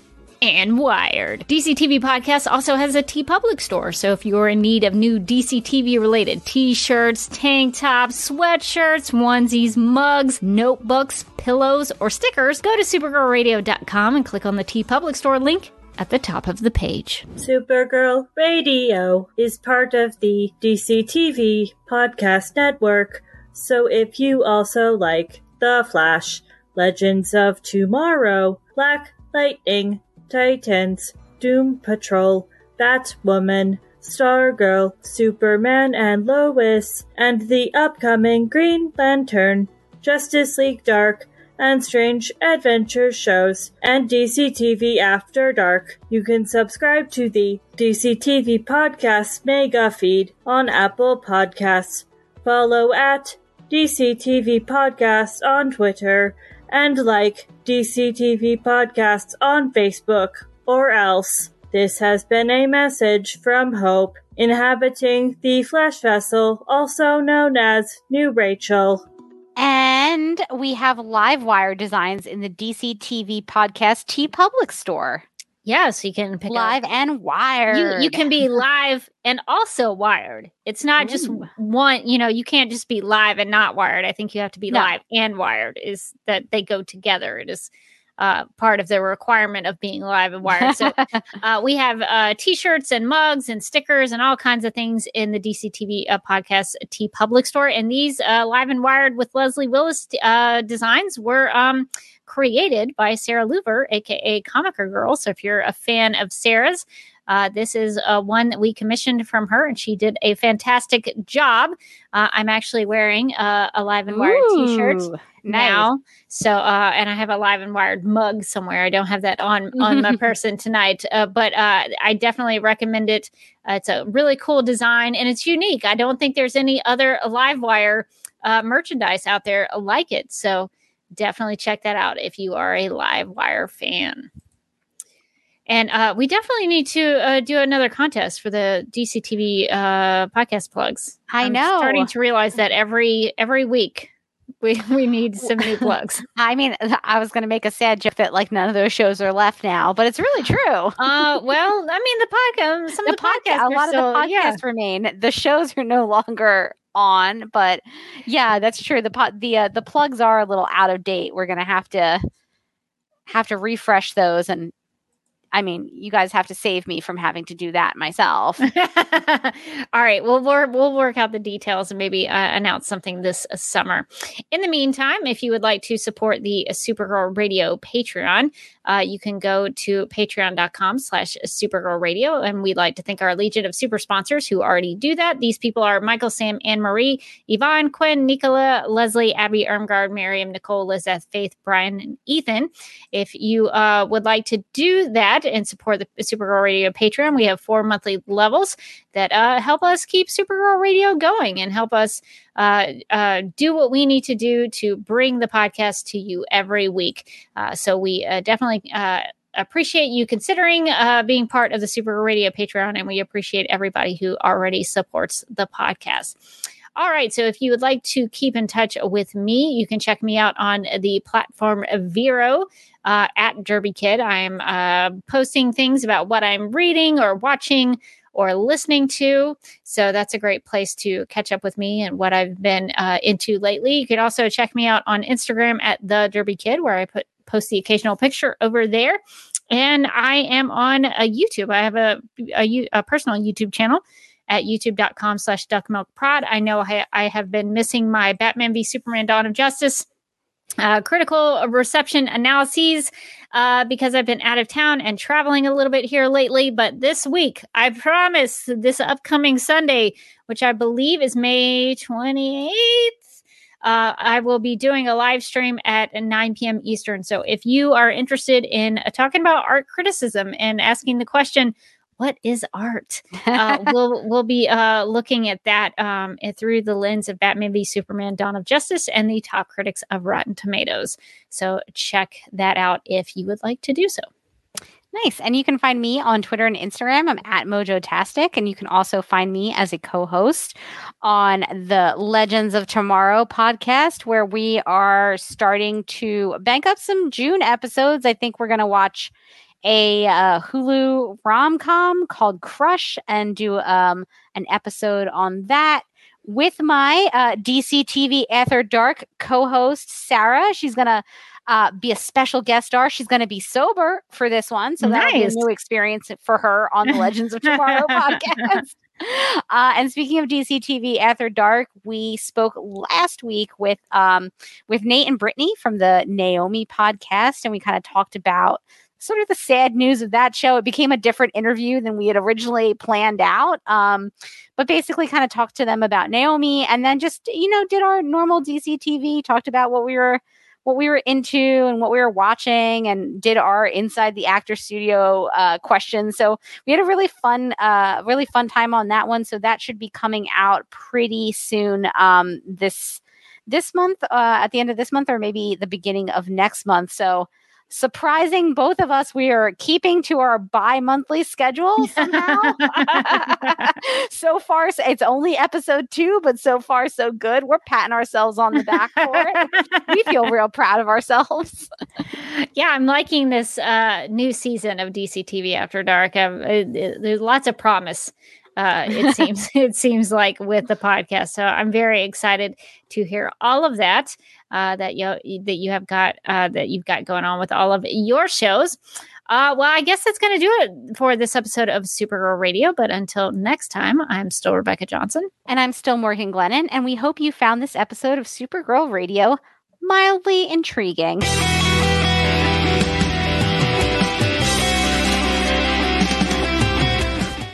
and Wired. DC TV Podcast also has a TeePublic store, so if you're in need of new DC TV related t shirts, tank tops, sweatshirts, onesies, mugs, notebooks, pillows, or stickers, go to supergirlradio.com and click on the TeePublic store link at the top of the page. Supergirl Radio is part of the DCTV podcast network, so if you also like The Flash, Legends of Tomorrow, Black Lightning, Titans, Doom Patrol, Batwoman, Stargirl, Superman and Lois, and the upcoming Green Lantern, Justice League Dark, and Strange Adventure shows, and DCTV After Dark. You can subscribe to the DCTV Podcast Mega Feed on Apple Podcasts. Follow at DCTV Podcast on Twitter and like DCTV Podcasts on Facebook or else. This has been a message from Hope, inhabiting the Flash vessel, also known as New Rachel. And we have live wire designs in the DC TV podcast TeePublic store. Yeah, so you can pick live up. and wired. You, you can be live and also wired. It's not just one, you know, you can't just be live and not wired. I think you have to be No. live and wired is that they go together. It is uh, part of the requirement of being live and wired. So uh, we have uh, t-shirts and mugs and stickers and all kinds of things in the DCTV uh, podcast TeePublic store. And these uh, live and wired with Leslie Willis uh, designs were um, created by Sarah Louver, aka Comicer Girl. So if you're a fan of Sarah's, uh, this is uh, one that we commissioned from her, and she did a fantastic job. Uh, I'm actually wearing uh, a live and wired T-shirt Ooh, now. So, uh, and I have a live and wired mug somewhere. I don't have that on on my person tonight, uh, but uh, I definitely recommend it. Uh, it's a really cool design and it's unique. I don't think there's any other live wire uh, merchandise out there like it. So, definitely check that out if you are a live wire fan. And uh, we definitely need to uh, do another contest for the DCTV uh, podcast plugs. I I'm know. starting to realize that every every week we we need some new plugs. I mean, I was going to make a sad joke that like none of those shows are left now, but it's really true. Uh, well, I mean the podcast, some the of the podcasts, podcast, a lot still- of the podcasts yeah. remain. The shows are no longer on, but yeah, that's true. The pot, the uh, the plugs are a little out of date. We're gonna have to have to refresh those, and I mean, you guys have to save me from having to do that myself. All right, well, we'll work out the details and maybe uh, announce something this summer. In the meantime, if you would like to support the Supergirl Radio Patreon, uh, you can go to patreon.com slash Supergirl Radio. And we'd like to thank our legion of super sponsors who already do that. These people are Michael, Sam, Anne Marie, Yvonne, Quinn, Nicola, Leslie, Abby, Ermgard, Miriam, Nicole, Lizeth, Faith, Brian, and Ethan. If you uh, would like to do that and support the Supergirl Radio Patreon, we have four monthly levels that uh, help us keep Supergirl Radio going and help us uh, uh, do what we need to do to bring the podcast to you every week. Uh, so we uh, definitely uh, appreciate you considering uh, being part of the Supergirl Radio Patreon, and we appreciate everybody who already supports the podcast. All right. So if you would like to keep in touch with me, you can check me out on the platform Vero uh, at Derby Kid. I'm uh, posting things about what I'm reading or watching or listening to. So that's a great place to catch up with me and what I've been uh, into lately. You can also check me out on Instagram at the Derby Kid, where I put post the occasional picture over there. And I am on a YouTube. I have a, a, a personal YouTube channel at youtube.com slash duckmilkprod. I know I, I have been missing my Batman v Superman Dawn of Justice uh, critical reception analyses uh, because I've been out of town and traveling a little bit here lately. But this week, I promise this upcoming Sunday, which I believe is May 28th, uh, I will be doing a live stream at 9 p.m. Eastern. So if you are interested in talking about art criticism and asking the question, what is art? Uh, we'll we'll be uh, looking at that um, through the lens of Batman v Superman: Dawn of Justice and the top critics of Rotten Tomatoes. So check that out if you would like to do so. Nice. And you can find me on Twitter and Instagram. I'm at Mojotastic. And you can also find me as a co host on the Legends of Tomorrow podcast, where we are starting to bank up some June episodes. I think we're going to watch a uh, Hulu rom com called Crush and do um, an episode on that. with my uh, DC TV After Dark co host, Sarah. She's going to uh, be a special guest star. She's going to be sober for this one. So that'll be a new experience for her on the Legends of Tomorrow podcast. Uh, and speaking of DC TV After Dark, we spoke last week with um, with Nate and Brittany from the Naomi podcast, and we kind of talked about sort of the sad news of that show. It became a different interview than we had originally planned out. Um, but basically kind of talked to them about Naomi and then just, you know, did our normal DC TV, talked about what we were what we were into and what we were watching and did our inside the actor studio uh, questions. So we had a really fun, uh, really fun time on that one. So that should be coming out pretty soon. Um, this this month, uh, at the end of this month, or maybe the beginning of next month. So surprising both of us, we are keeping to our bi-monthly schedule somehow. so far, it's only episode two, but so far so good. We're patting ourselves on the back for it. we feel real proud of ourselves. yeah, I'm liking this uh, new season of DC TV After Dark. Um, it- it- there's lots of promise. Uh, it seems it seems like with the podcast, so I'm very excited to hear all of that uh, that you that you have got uh, that you've got going on with all of your shows. Uh, well, I guess that's going to do it for this episode of Supergirl Radio. But until next time, I'm still Rebecca Johnson. And I'm still Morgan Glennon, and we hope you found this episode of Supergirl Radio mildly intriguing.